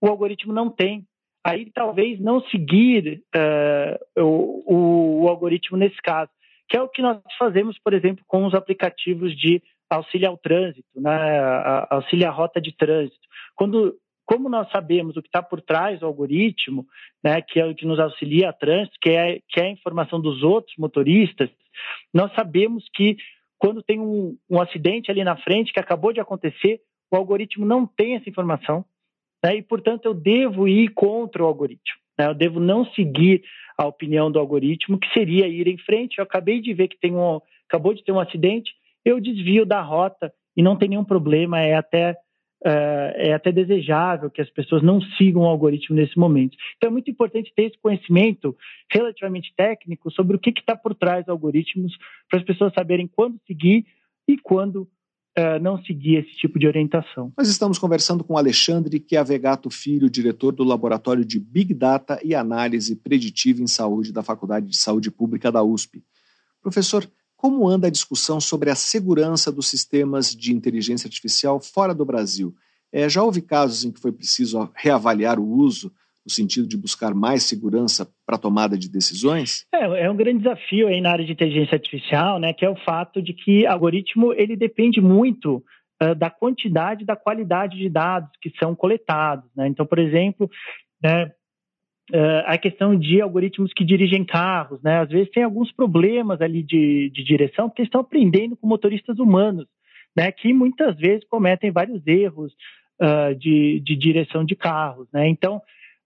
o algoritmo não tem. Aí talvez não seguir uh, o, o, algoritmo nesse caso, que é o que nós fazemos, por exemplo, com os aplicativos de auxílio ao trânsito, né, auxílio à rota de trânsito. Quando, como nós sabemos o que está por trás do algoritmo, né, que é o que nos auxilia a trânsito, que é, que é a informação dos outros motoristas, nós sabemos que quando tem um, um acidente ali na frente que acabou de acontecer, o algoritmo não tem essa informação, né, e, portanto, eu devo ir contra o algoritmo. Né, eu devo não seguir a opinião do algoritmo, que seria ir em frente. Eu acabei de ver que tem um, acabou de ter um acidente, eu desvio da rota e não tem nenhum problema, é até é, é até desejável que as pessoas não sigam o algoritmo nesse momento. Então, é muito importante ter esse conhecimento relativamente técnico sobre o que está por trás dos algoritmos, para as pessoas saberem quando seguir e quando uh, não seguir esse tipo de orientação. Nós estamos conversando com Alexandre Chiavegato Filho, diretor do Laboratório de Big Data e Análise Preditiva em Saúde da Faculdade de Saúde Pública da USP. Professor, como anda a discussão sobre a segurança dos sistemas de inteligência artificial fora do Brasil? É, já houve casos em que foi preciso reavaliar o uso no sentido de buscar mais segurança para a tomada de decisões? É, é, um grande desafio aí na área de inteligência artificial, né, que é o fato de que algoritmo ele depende muito uh, da quantidade e da qualidade de dados que são coletados. Né? Então, por exemplo, né, Uh, a questão de algoritmos que dirigem carros, né? Às vezes tem alguns problemas ali de, de direção, porque estão aprendendo com motoristas humanos, né? Que muitas vezes cometem vários erros uh, de, de direção de carros, né? Então,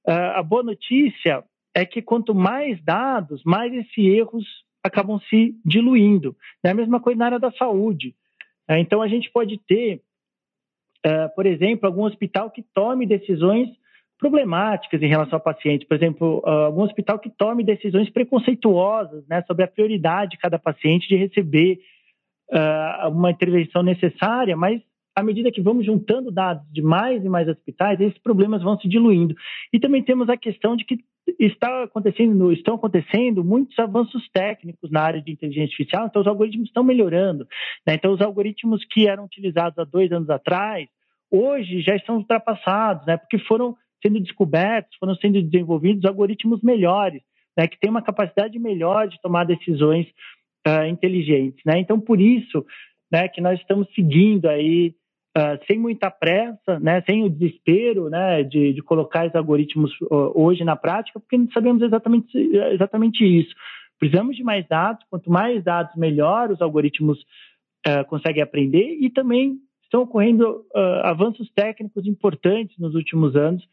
uh, a boa notícia é que quanto mais dados, mais esses erros acabam se diluindo. É a mesma coisa na área da saúde. Né? Então, a gente pode ter, por exemplo, algum hospital que tome decisões problemáticas em relação ao paciente. Por exemplo, ah, algum hospital que tome decisões preconceituosas né, sobre a prioridade de cada paciente de receber uh, uma intervenção necessária, mas à medida que vamos juntando dados de mais e mais hospitais, esses problemas vão se diluindo. E também temos a questão de que está acontecendo, estão acontecendo muitos avanços técnicos na área de inteligência artificial, então os algoritmos estão melhorando. Né? Então, os algoritmos que eram utilizados há dois anos atrás, hoje já estão ultrapassados, né? porque foram sendo descobertos, foram sendo desenvolvidos algoritmos melhores, né, que têm uma capacidade melhor de tomar decisões uh, inteligentes. Né? Então, por isso né, que nós estamos seguindo aí, uh, sem muita pressa, né, sem o desespero né, de, de colocar esses algoritmos uh, hoje na prática, porque não sabemos exatamente, exatamente isso. Precisamos de mais dados, quanto mais dados, melhor os algoritmos conseguem aprender e também estão ocorrendo avanços técnicos importantes nos últimos anos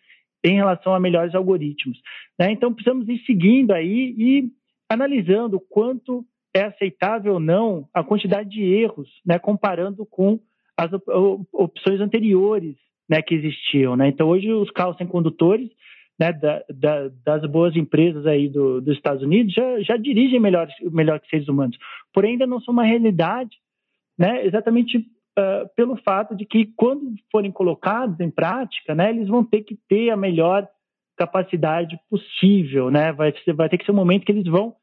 em relação a melhores algoritmos. Né? Então, precisamos ir seguindo aí e analisando quanto é aceitável ou não a quantidade de erros, né? comparando com as opções anteriores né, que existiam. Né? Então, hoje, os carros sem condutores né, da, da, das boas empresas aí do, dos Estados Unidos já, já dirigem melhor, melhor que seres humanos, porém ainda não são uma realidade né, exatamente uh, pelo fato de que, quando forem colocados em prática, né, eles vão ter que ter a melhor capacidade possível, né? Vai, vai ter que ser um momento que eles vão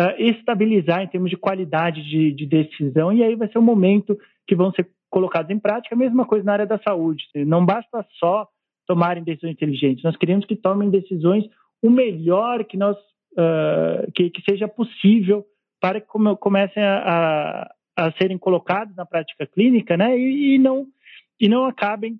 uh, estabilizar em termos de qualidade de, de, decisão, e aí vai ser um momento que vão ser colocados em prática. A mesma coisa na área da saúde. Não basta só tomarem decisões inteligentes, nós queremos que tomem decisões o melhor que nós uh, que, que, seja possível para que comecem a, a serem colocados na prática clínica, né, e, e não e não acabem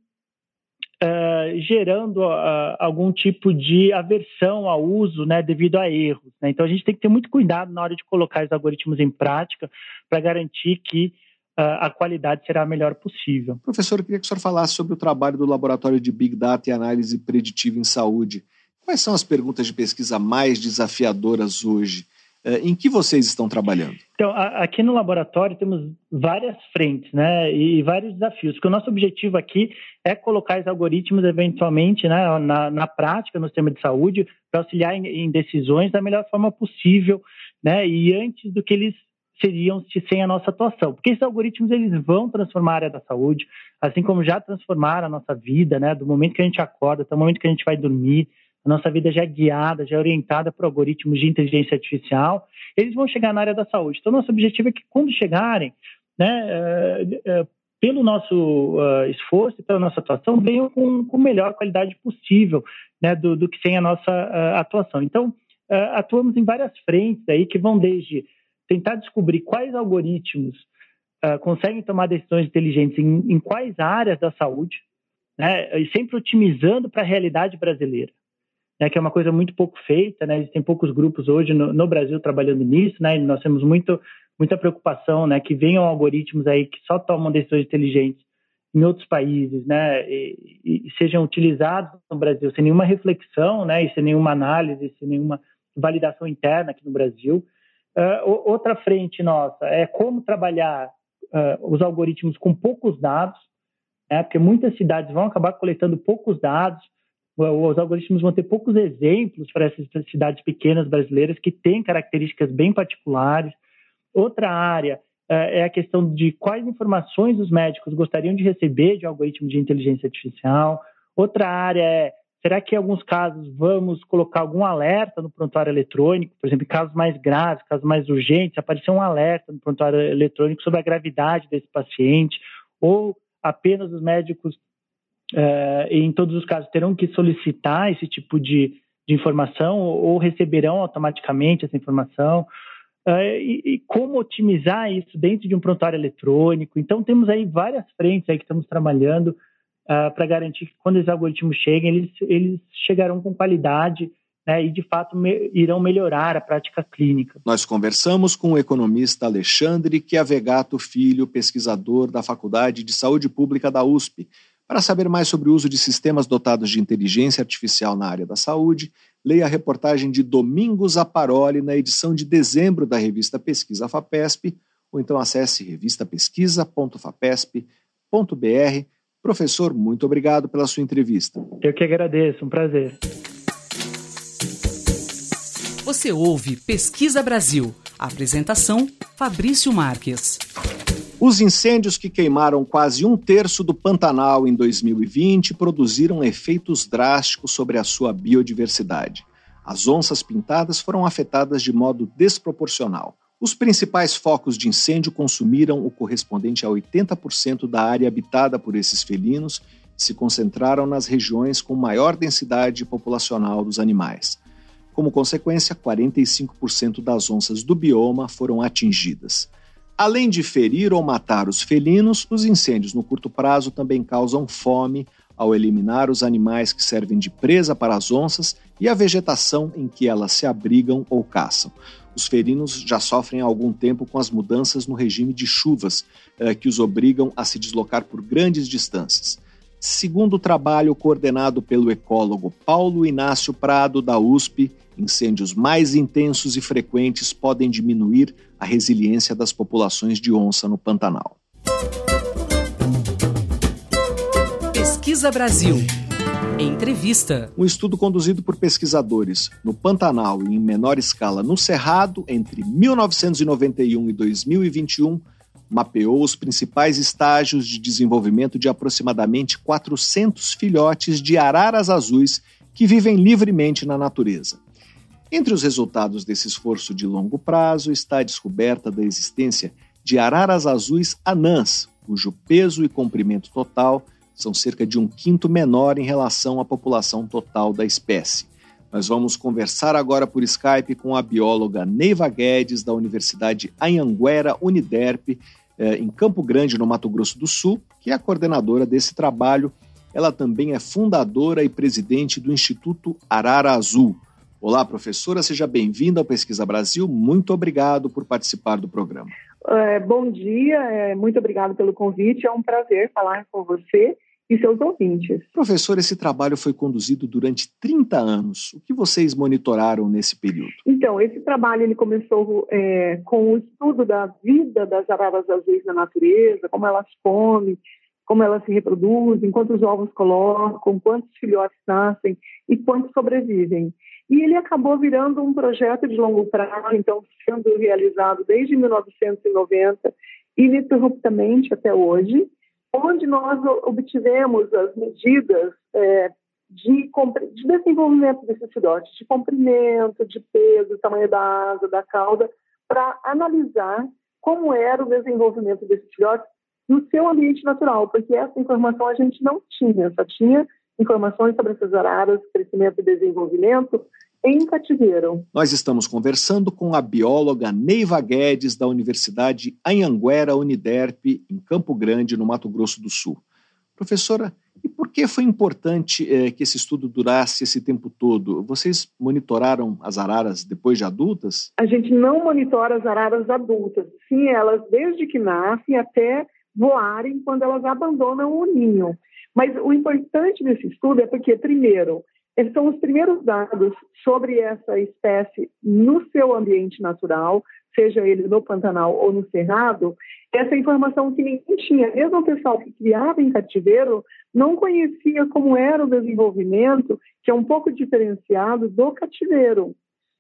uh, gerando uh, algum tipo de aversão ao uso, né, devido a erros. Né? Então a gente tem que ter muito cuidado na hora de colocar os algoritmos em prática para garantir que uh, a qualidade será a melhor possível. Professor, eu queria que o senhor falasse sobre o trabalho do Laboratório de Big Data e Análise Preditiva em Saúde. Quais são as perguntas de pesquisa mais desafiadoras hoje? É, em que vocês estão trabalhando? Então, aqui no laboratório temos várias frentes, né, e vários desafios. Porque o nosso objetivo aqui é colocar os algoritmos eventualmente, né, na, na prática no sistema de saúde para auxiliar em, em, decisões da melhor forma possível, né, e antes do que eles seriam-se sem a nossa atuação. Porque esses algoritmos eles vão transformar a área da saúde, assim como já transformaram a nossa vida, né? Do momento que a gente acorda até o momento que a gente vai dormir, a nossa vida já é guiada, já é orientada por algoritmos de inteligência artificial, eles vão chegar na área da saúde. Então, nosso objetivo é que quando chegarem, né, é, é, pelo nosso uh, esforço e pela nossa atuação, venham com, com melhor qualidade possível né, do, do, que sem a nossa uh, atuação. Então, uh, atuamos em várias frentes aí que vão desde tentar descobrir quais algoritmos conseguem tomar decisões inteligentes em, em quais áreas da saúde, né, e sempre otimizando para a realidade brasileira. Né, que é uma coisa muito pouco feita, né? Existem poucos grupos hoje no, no Brasil trabalhando nisso, né? nós temos muito muita preocupação, né, que venham algoritmos aí que só tomam decisões inteligentes em outros países, né, e, e, sejam utilizados no Brasil sem nenhuma reflexão, né, e sem nenhuma análise, sem nenhuma validação interna aqui no Brasil. Uh, outra frente nossa é como trabalhar uh, os algoritmos com poucos dados, né, porque muitas cidades vão acabar coletando poucos dados, os algoritmos vão ter poucos exemplos para essas cidades pequenas brasileiras que têm características bem particulares, Outra área é, é a questão de quais informações os médicos gostariam de receber de algoritmo de inteligência artificial. Outra área é será que em alguns casos vamos colocar algum alerta no prontuário eletrônico, por exemplo, em casos mais graves, casos mais urgentes, aparecer um alerta no prontuário eletrônico sobre a gravidade desse paciente, ou apenas os médicos, é, em todos os casos, terão que solicitar esse tipo de, de informação ou receberão automaticamente essa informação. Uh, e, e, como otimizar isso dentro de um prontuário eletrônico. Então, temos aí várias frentes aí que estamos trabalhando uh, para garantir que quando os algoritmos cheguem, eles, eles chegarão com qualidade né, e, de fato, me, irão melhorar a prática clínica. Nós conversamos com o economista Alexandre Chiavegato Filho, pesquisador da Faculdade de Saúde Pública da USP, para saber mais sobre o uso de sistemas dotados de inteligência artificial na área da saúde, leia a reportagem de Domingos Aparoli na edição de dezembro da revista Pesquisa FAPESP, ou então acesse revistapesquisa.fapesp.br. Professor, muito obrigado pela sua entrevista. Eu que agradeço, um prazer. Você ouve Pesquisa Brasil. apresentação: Fabrício Marques. Os incêndios que queimaram quase um terço do Pantanal em 2020 produziram efeitos drásticos sobre a sua biodiversidade. As onças pintadas foram afetadas de modo desproporcional. Os principais focos de incêndio consumiram o correspondente a 80% da área habitada por esses felinos e se concentraram nas regiões com maior densidade populacional dos animais. Como consequência, 45% das onças do bioma foram atingidas. Além de ferir ou matar os felinos, os incêndios no curto prazo também causam fome ao eliminar os animais que servem de presa para as onças e a vegetação em que elas se abrigam ou caçam. Os felinos já sofrem há algum tempo com as mudanças no regime de chuvas, eh, que os obrigam a se deslocar por grandes distâncias. Segundo o trabalho coordenado pelo ecólogo Paulo Inácio Prado, da USP, incêndios mais intensos e frequentes podem diminuir a resiliência das populações de onça no Pantanal. Pesquisa Brasil. Entrevista. Um estudo conduzido por pesquisadores no Pantanal e em menor escala no Cerrado entre 1991 e 2021 mapeou os principais estágios de desenvolvimento de aproximadamente 400 filhotes de araras azuis que vivem livremente na natureza. Entre os resultados desse esforço de longo prazo está a descoberta da existência de araras azuis anãs, cujo peso e comprimento total são cerca de um quinto menor em relação à população total da espécie. Nós vamos conversar agora por Skype com a bióloga Neiva Guedes, da Universidade Anhanguera Uniderp, eh, em Campo Grande, no Mato Grosso do Sul, que é a coordenadora desse trabalho. Ela também é fundadora e presidente do Instituto Arara Azul. Olá, professora, seja bem-vinda ao Pesquisa Brasil. Muito obrigado por participar do programa. É, bom dia, é, muito obrigado pelo convite. É um prazer falar com você e seus ouvintes. Professor, esse trabalho foi conduzido durante 30 anos. O que vocês monitoraram nesse período? Então, esse trabalho ele começou é, com o estudo da vida das araras azuis na natureza, como elas comem, como elas se reproduzem, quantos ovos colocam, quantos filhotes nascem e quantos sobrevivem. E ele acabou virando um projeto de longo prazo, então sendo realizado desde 1990, ininterruptamente até hoje, onde nós obtivemos as medidas é, de, de, desenvolvimento desses filhotes, de comprimento, de peso, tamanho da asa, da cauda, para analisar como era o desenvolvimento desses filhotes no seu ambiente natural, porque essa informação a gente não tinha, só tinha informações sobre essas araras, crescimento e desenvolvimento em cativeiro. Nós estamos conversando com a bióloga Neiva Guedes, da Universidade Anhanguera Uniderp, em Campo Grande, no Mato Grosso do Sul. Professora, e por que foi importante eh, que esse estudo durasse esse tempo todo? Vocês monitoraram as araras depois de adultas? A gente não monitora as araras adultas. Sim, elas desde que nascem até voarem quando elas abandonam o ninho. Mas o importante desse estudo é porque, primeiro, esses são os primeiros dados sobre essa espécie no seu ambiente natural, seja ele no Pantanal ou no Cerrado, essa informação que ninguém tinha, mesmo o pessoal que criava em cativeiro, não conhecia como era o desenvolvimento, que é um pouco diferenciado do cativeiro.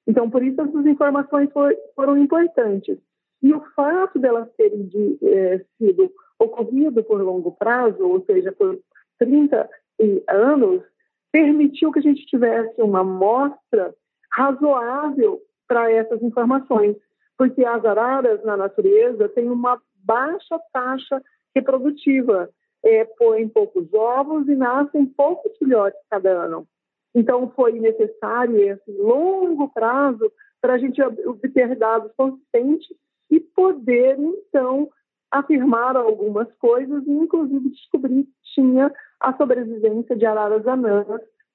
Então, por isso essas informações foram importantes. E o fato delas terem de, é, sido ocorrido por longo prazo, ou seja, por 30 anos, permitiu que a gente tivesse uma amostra razoável para essas informações, porque as araras na natureza têm uma baixa taxa reprodutiva, é, põem poucos ovos e nascem poucos filhotes cada ano. Então, foi necessário esse longo prazo para a gente obter dados consistentes e poder, então, afirmar algumas coisas e, inclusive, descobrir que tinha a sobrevivência de araras anãs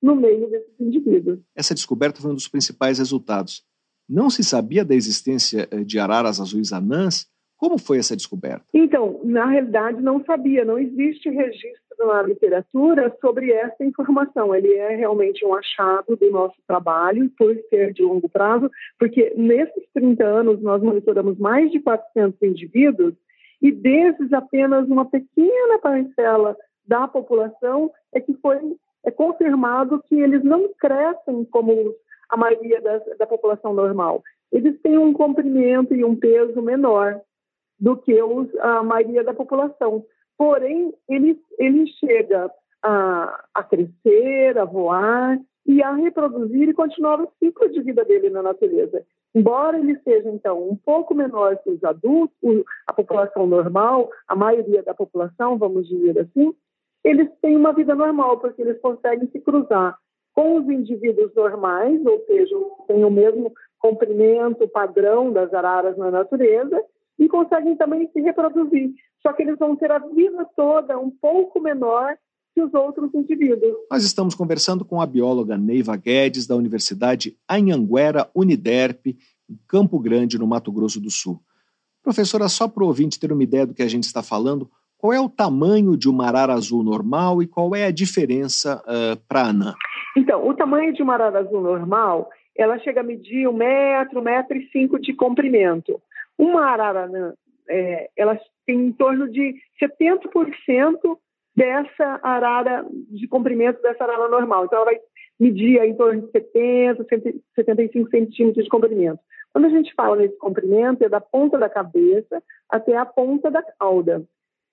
no meio desses indivíduos. Essa descoberta foi um dos principais resultados. Não se sabia da existência eh, de araras azuis anãs? Como foi essa descoberta? Então, na realidade, não sabia. Não existe registro na literatura sobre essa informação. Ele é realmente um achado do nosso trabalho, por ser de longo prazo, porque nesses 30 anos nós monitoramos mais de 400 indivíduos e desses apenas uma pequena parcela da população é que foi é confirmado que eles não crescem como a maioria da, da população normal. Eles têm um comprimento e um peso menor do que os, a maioria da população. Porém, ele, ele chega a, a crescer, a voar e a reproduzir e continuar o ciclo de vida dele na natureza. Embora ele seja, então, um pouco menor que os adultos, a população normal, a maioria da população, vamos dizer assim, eles têm uma vida normal, porque eles conseguem se cruzar com os indivíduos normais, ou seja, têm o mesmo comprimento, padrão das araras na natureza, e conseguem também se reproduzir. Só que eles vão ter a vida toda um pouco menor que os outros indivíduos. Nós estamos conversando com a bióloga Neiva Guedes, da Universidade Anhanguera Uniderp, em Campo Grande, no Mato Grosso do Sul. Professora, só para o ouvinte ter uma ideia do que a gente está falando, qual é o tamanho de uma arara azul normal e qual é a diferença uh, para a anã? Então, o tamanho de uma arara azul normal, ela chega a medir um metro, um metro e cinco de comprimento. Uma arara anã, é, ela tem em torno de 70% dessa arara, de comprimento dessa arara normal. Então, ela vai medir em torno de 70, 75 centímetros de comprimento. Quando a gente fala nesse comprimento, é da ponta da cabeça até a ponta da cauda.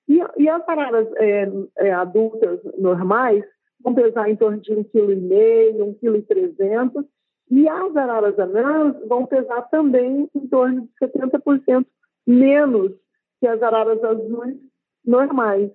E, e as araras é, é, adultas normais vão pesar em torno de 1,5 kg, 1,3 kg, e as araras anãs vão pesar também em torno de 70% menos que as araras azuis normais.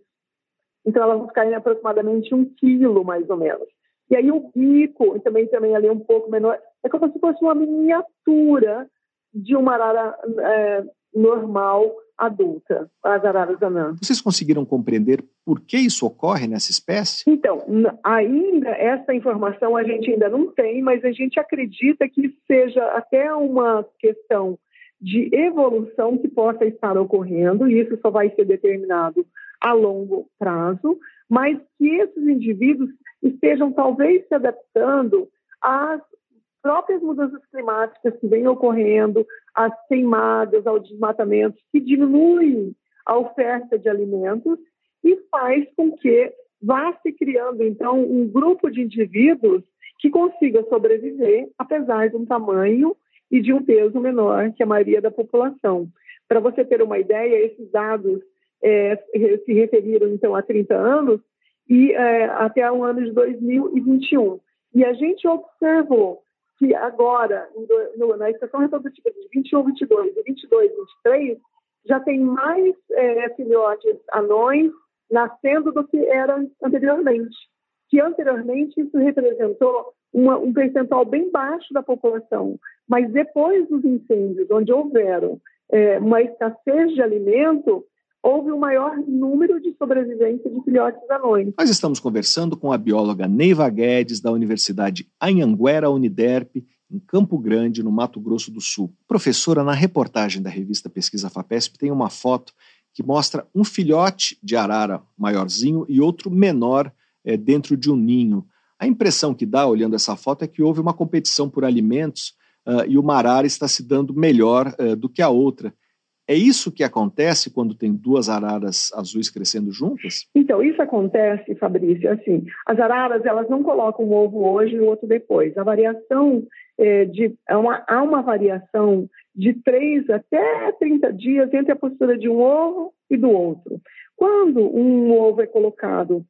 Então, elas vão ficar em aproximadamente um quilo, mais ou menos. E aí o bico, também, também ali um pouco menor, é como se fosse uma miniatura de uma arara é, normal adulta, as araras anãs. Vocês conseguiram compreender por que isso ocorre nessa espécie? Então, ainda essa informação a gente ainda não tem, mas a gente acredita que seja até uma questão de evolução que possa estar ocorrendo, e isso só vai ser determinado a longo prazo, mas que esses indivíduos estejam talvez se adaptando às próprias mudanças climáticas que vêm ocorrendo, às queimadas, ao desmatamento, que diminuem a oferta de alimentos e faz com que vá se criando, então, um grupo de indivíduos que consiga sobreviver, apesar de um tamanho e de um peso menor que a maioria da população. Para você ter uma ideia, esses dados é, se referiram então a 30 anos e é, até o ano de 2021. E a gente observou que agora, no, na estação reprodutiva de 21, 22 e 22, 23, já tem mais é, filhotes anões nascendo do que era anteriormente. Que anteriormente isso representou uma, um percentual bem baixo da população, mas depois dos incêndios, onde houveram é, uma escassez de alimento, houve um maior número de sobrevivência de filhotes anões. Nós estamos conversando com a bióloga Neiva Guedes, da Universidade Anhanguera Uniderp, em Campo Grande, no Mato Grosso do Sul. Professora, na reportagem da revista Pesquisa FAPESP tem uma foto que mostra um filhote de arara maiorzinho e outro menor é, dentro de um ninho. A impressão que dá, olhando essa foto, é que houve uma competição por alimentos uh, e uma arara está se dando melhor uh, do que a outra. É isso que acontece quando tem duas araras azuis crescendo juntas? Então, isso acontece, Fabrício, assim, as araras, elas não colocam um ovo hoje e o outro depois. A variação é, de, há, uma, há uma variação de 3 até 30 dias entre a postura de um ovo e do outro. Quando um ovo é colocado,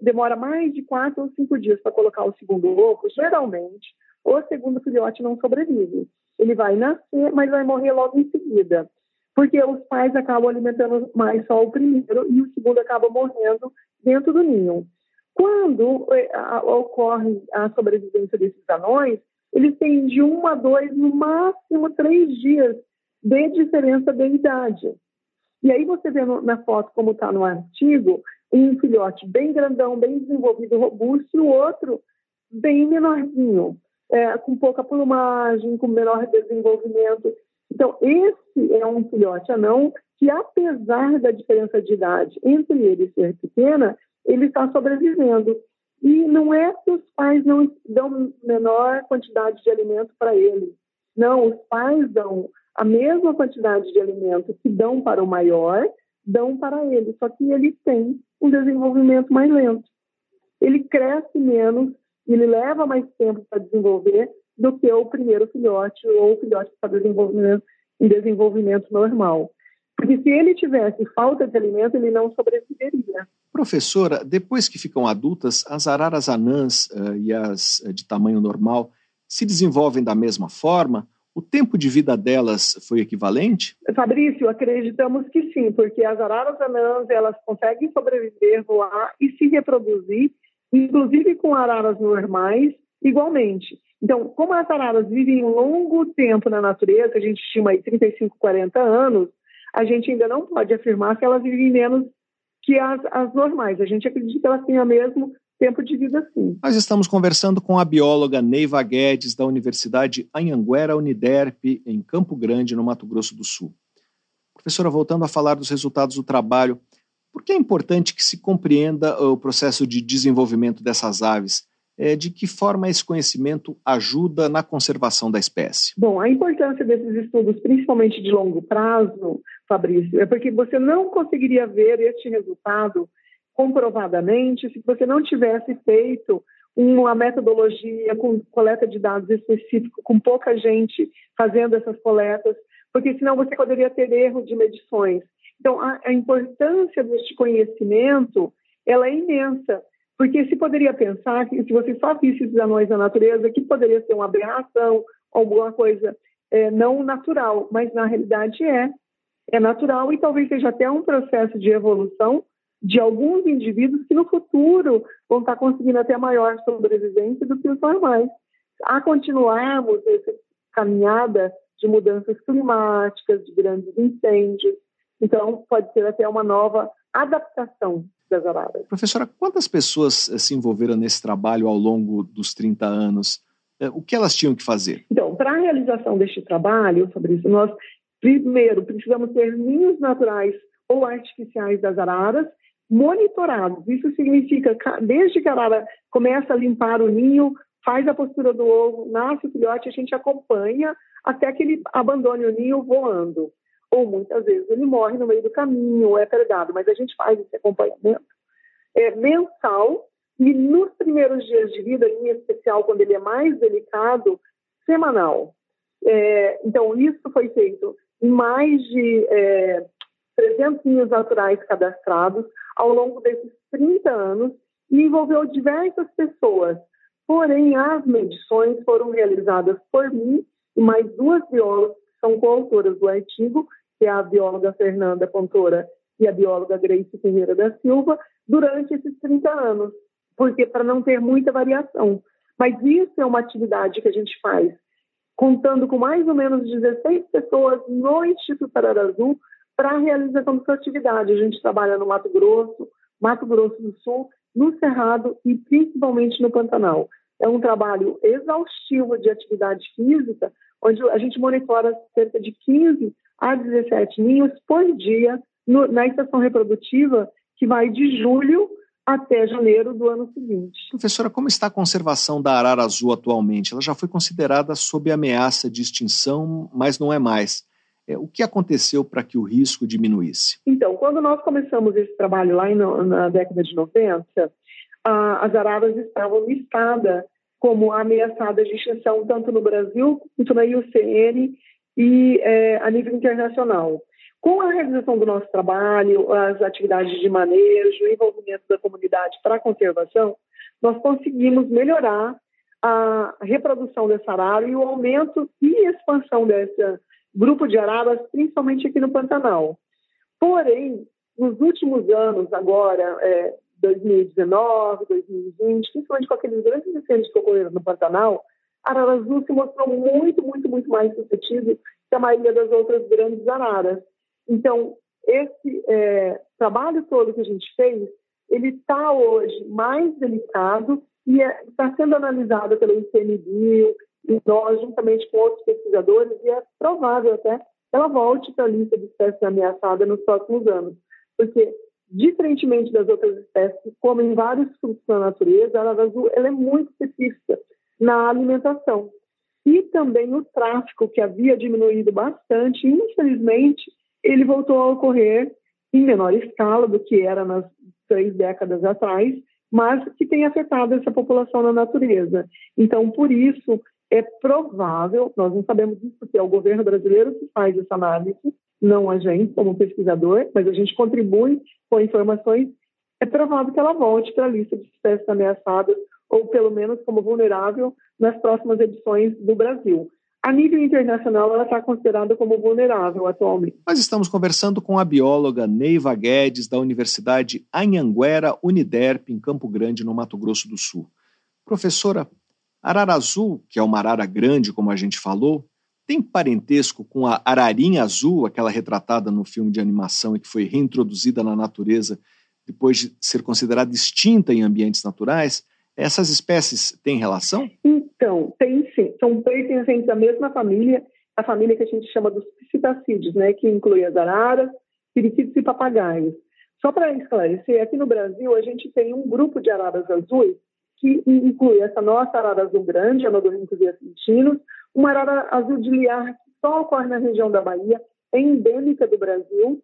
demora mais de 4 ou 5 dias para colocar o segundo ovo, geralmente, o segundo filhote não sobrevive. Ele vai nascer, mas vai morrer logo em seguida porque os pais acabam alimentando mais só o primeiro e o segundo acaba morrendo dentro do ninho. Quando eh, ocorre a sobrevivência desses anões, eles têm de um a dois, no máximo três dias de diferença de idade. E aí você vê na foto, como está no artigo, um filhote bem grandão, bem desenvolvido, robusto, e o outro bem menorzinho, é, com pouca plumagem, com menor desenvolvimento. Então, esse é um filhote anão que, apesar da diferença de idade entre ele ser pequena, ele está sobrevivendo. E não é que os pais não dão menor quantidade de alimento para ele. Não, os pais dão a mesma quantidade de alimento que dão para o maior, dão para ele, só que ele tem um desenvolvimento mais lento. Ele cresce menos, ele leva mais tempo para desenvolver, do que o primeiro filhote ou o filhote que está desenvolvimento, em desenvolvimento normal. Porque se ele tivesse falta de alimento, ele não sobreviveria. Professora, depois que ficam adultas, as araras anãs uh, e as uh, de tamanho normal se desenvolvem da mesma forma? O tempo de vida delas foi equivalente? Fabrício, acreditamos que sim, porque as araras anãs elas conseguem sobreviver, voar e se reproduzir, inclusive com araras normais, igualmente. Então, como as araras vivem um longo tempo na natureza, a gente estima aí 35, 40 anos, a gente ainda não pode afirmar que elas vivem menos que as, as normais. A gente acredita que elas o mesmo tempo de vida sim. Nós estamos conversando com a bióloga Neiva Guedes, da Universidade Anhanguera Uniderp, em Campo Grande, no Mato Grosso do Sul. Professora, voltando a falar dos resultados do trabalho, por que é importante que se compreenda o processo de desenvolvimento dessas aves? É, de que forma esse conhecimento ajuda na conservação da espécie? Bom, a importância desses estudos, principalmente de longo prazo, Fabrício, é porque você não conseguiria ver este resultado comprovadamente se você não tivesse feito uma metodologia com coleta de dados específico, com pouca gente fazendo essas coletas, porque senão você poderia ter erro de medições. Então, a, a importância deste conhecimento ela é imensa. Porque se poderia pensar que se você só visse os anões na natureza, que poderia ser uma aberração, alguma coisa é, não natural, mas na realidade é. É natural e talvez seja até um processo de evolução de alguns indivíduos que no futuro vão estar conseguindo até maior sobrevivência do que os normais. A continuarmos essa caminhada de mudanças climáticas, de grandes incêndios, então pode ser até uma nova adaptação Professora, quantas pessoas eh, se envolveram nesse trabalho ao longo dos 30 anos? Eh, o que elas tinham que fazer? Então, para a realização deste trabalho, Fabrício, nós primeiro precisamos ter ninhos naturais ou artificiais das araras monitorados. Isso significa desde que a arara começa a limpar o ninho, faz a postura do ovo, nasce o filhote, a gente acompanha até que ele abandone o ninho voando ou muitas vezes ele morre no meio do caminho, ou é predado, mas a gente faz esse acompanhamento é, mensal e nos primeiros dias de vida, em especial quando ele é mais delicado, semanal. É, então, isso foi feito em mais de é, 300 ninhos naturais cadastrados ao longo desses 30 anos e envolveu diversas pessoas. Porém, as medições foram realizadas por mim e mais duas biólogas que são coautoras do artigo, que é a bióloga Fernanda Pontora e a bióloga Grace Ferreira da Silva, durante esses 30 anos, porque para não ter muita variação. Mas isso é uma atividade que a gente faz contando com mais ou menos 16 pessoas no Instituto Azul para a realização dessa atividade. A gente trabalha no Mato Grosso, Mato Grosso do Sul, no Cerrado e principalmente no Pantanal. É um trabalho exaustivo de atividade física, onde a gente monitora cerca de 15 a 17 ninhos por dia no, na estação reprodutiva, que vai de julho até janeiro do ano seguinte. Professora, como está a conservação da arara azul atualmente? Ela já foi considerada sob ameaça de extinção, mas não é mais. É, o que aconteceu para que o risco diminuísse? Então, quando nós começamos esse trabalho lá na década de 90, as araras estavam listadas como ameaçadas de extinção tanto no Brasil quanto na IUCN e é, a nível internacional. Com a realização do nosso trabalho, as atividades de manejo, o envolvimento da comunidade para a conservação, nós conseguimos melhorar a reprodução dessa arara e o aumento e expansão desse grupo de araras, principalmente aqui no Pantanal. Porém, nos últimos anos, agora, é, 2019, 2020, principalmente com aqueles grandes incêndios que ocorreram no Pantanal, arara azul se mostrou muito, muito, muito mais suscetível que a maioria das outras grandes araras. Então, esse é, trabalho todo que a gente fez, ele está hoje mais delicado e está é, sendo analisado pelo ICMBio e nós, juntamente com outros pesquisadores, e é provável até que ela volte para a lista de espécies ameaçadas nos próximos anos. Porque, diferentemente das outras espécies que comem vários frutos na natureza, a arara azul ela é muito específica na alimentação. E também o tráfico, que havia diminuído bastante, infelizmente, ele voltou a ocorrer em menor escala do que era nas três décadas atrás, mas que tem afetado essa população na natureza. Então, por isso, é provável, nós não sabemos isso porque é o governo brasileiro que faz essa análise, não a gente, como pesquisador, mas a gente contribui com informações, é provável que ela volte para a lista de espécies ameaçadas, ou pelo menos como vulnerável, nas próximas edições do Brasil. A nível internacional, ela está considerada como vulnerável atualmente. Nós estamos conversando com a bióloga Neiva Guedes, da Universidade Anhanguera Uniderp, em Campo Grande, no Mato Grosso do Sul. Professora, arara azul, que é uma arara grande, como a gente falou, tem parentesco com a ararinha azul, aquela retratada no filme de animação e que foi reintroduzida na natureza depois de ser considerada extinta em ambientes naturais? Essas espécies têm relação? Então, tem sim. São pertencentes à mesma família, a família que a gente chama dos psitacídeos, né, que inclui as araras, periquitos e papagaios. Só para esclarecer, aqui no Brasil a gente tem um grupo de araras azuis que inclui essa nossa arara azul grande, Amadorrincos e Ascentinos, uma arara azul de liar que só ocorre na região da Bahia, é endêmica do Brasil,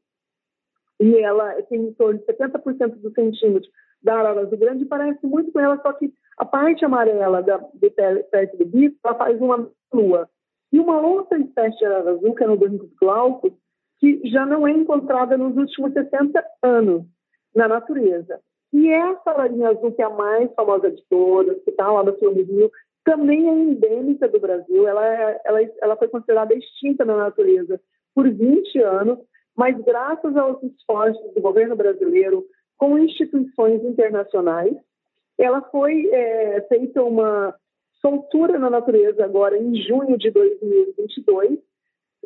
e ela tem em torno de 70% dos centímetros da arara azul grande parece muito com ela, só que a parte amarela da, de perto do bico, ela faz uma lua. E uma outra espécie de arara azul, que é no Dornicus glaucus, que já não é encontrada nos últimos 60 anos na natureza. E essa ararinha azul, que é a mais famosa de todas, que está lá no filme Rio, também é endêmica do Brasil. Ela, é, ela, ela foi considerada extinta na natureza por 20 anos, mas graças aos esforços do governo brasileiro, com instituições internacionais. Ela foi é, feita uma soltura na natureza agora em junho de 2022.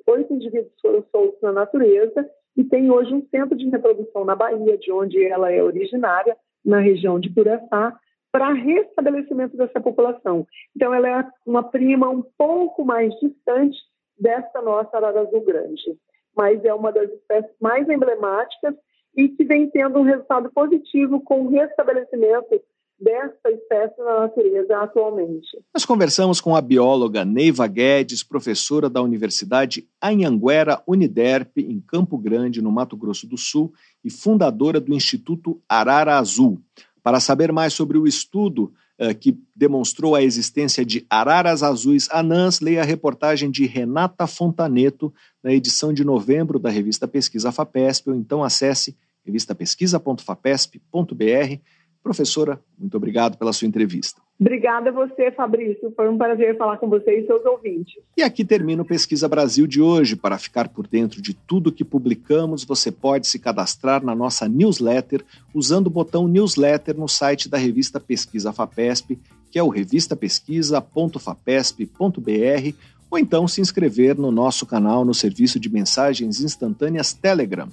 Oito indivíduos foram soltos na natureza e tem hoje um centro de reprodução na Bahia, de onde ela é originária, na região de Curaçá, para restabelecimento dessa população. Então, ela é uma prima um pouco mais distante dessa nossa arara azul grande, mas é uma das espécies mais emblemáticas e que vem tendo um resultado positivo com o restabelecimento dessa espécie na natureza atualmente. Nós conversamos com a bióloga Neiva Guedes, professora da Universidade Anhanguera Uniderp, em Campo Grande, no Mato Grosso do Sul, e fundadora do Instituto Arara Azul. Para saber mais sobre o estudo uh, que demonstrou a existência de araras azuis anãs, leia a reportagem de Renata Fontaneto na edição de novembro da revista Pesquisa FAPESP, ou então acesse revistapesquisa.fapesp.br Professora, muito obrigado pela sua entrevista. Obrigada a você, Fabrício. Foi um prazer falar com você e seus ouvintes. E aqui termina o Pesquisa Brasil de hoje. Para ficar por dentro de tudo que publicamos, você pode se cadastrar na nossa newsletter usando o botão newsletter no site da revista Pesquisa FAPESP, que é o revistapesquisa.fapesp.br, ou então se inscrever no nosso canal no serviço de mensagens instantâneas Telegram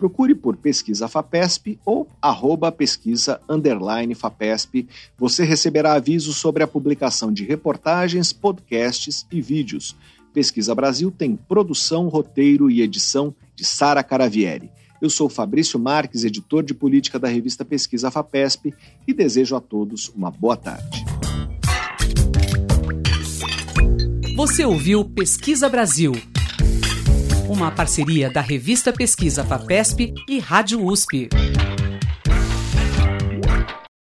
procure por Pesquisa FAPESP ou arroba pesquisa underline FAPESP. Você receberá avisos sobre a publicação de reportagens, podcasts e vídeos. Pesquisa Brasil tem produção, roteiro e edição de Sara Caravieri. Eu sou Fabrício Marques, editor de política da revista Pesquisa FAPESP e desejo a todos uma boa tarde. Você ouviu Pesquisa Brasil uma parceria da revista Pesquisa FAPESP e Rádio USP.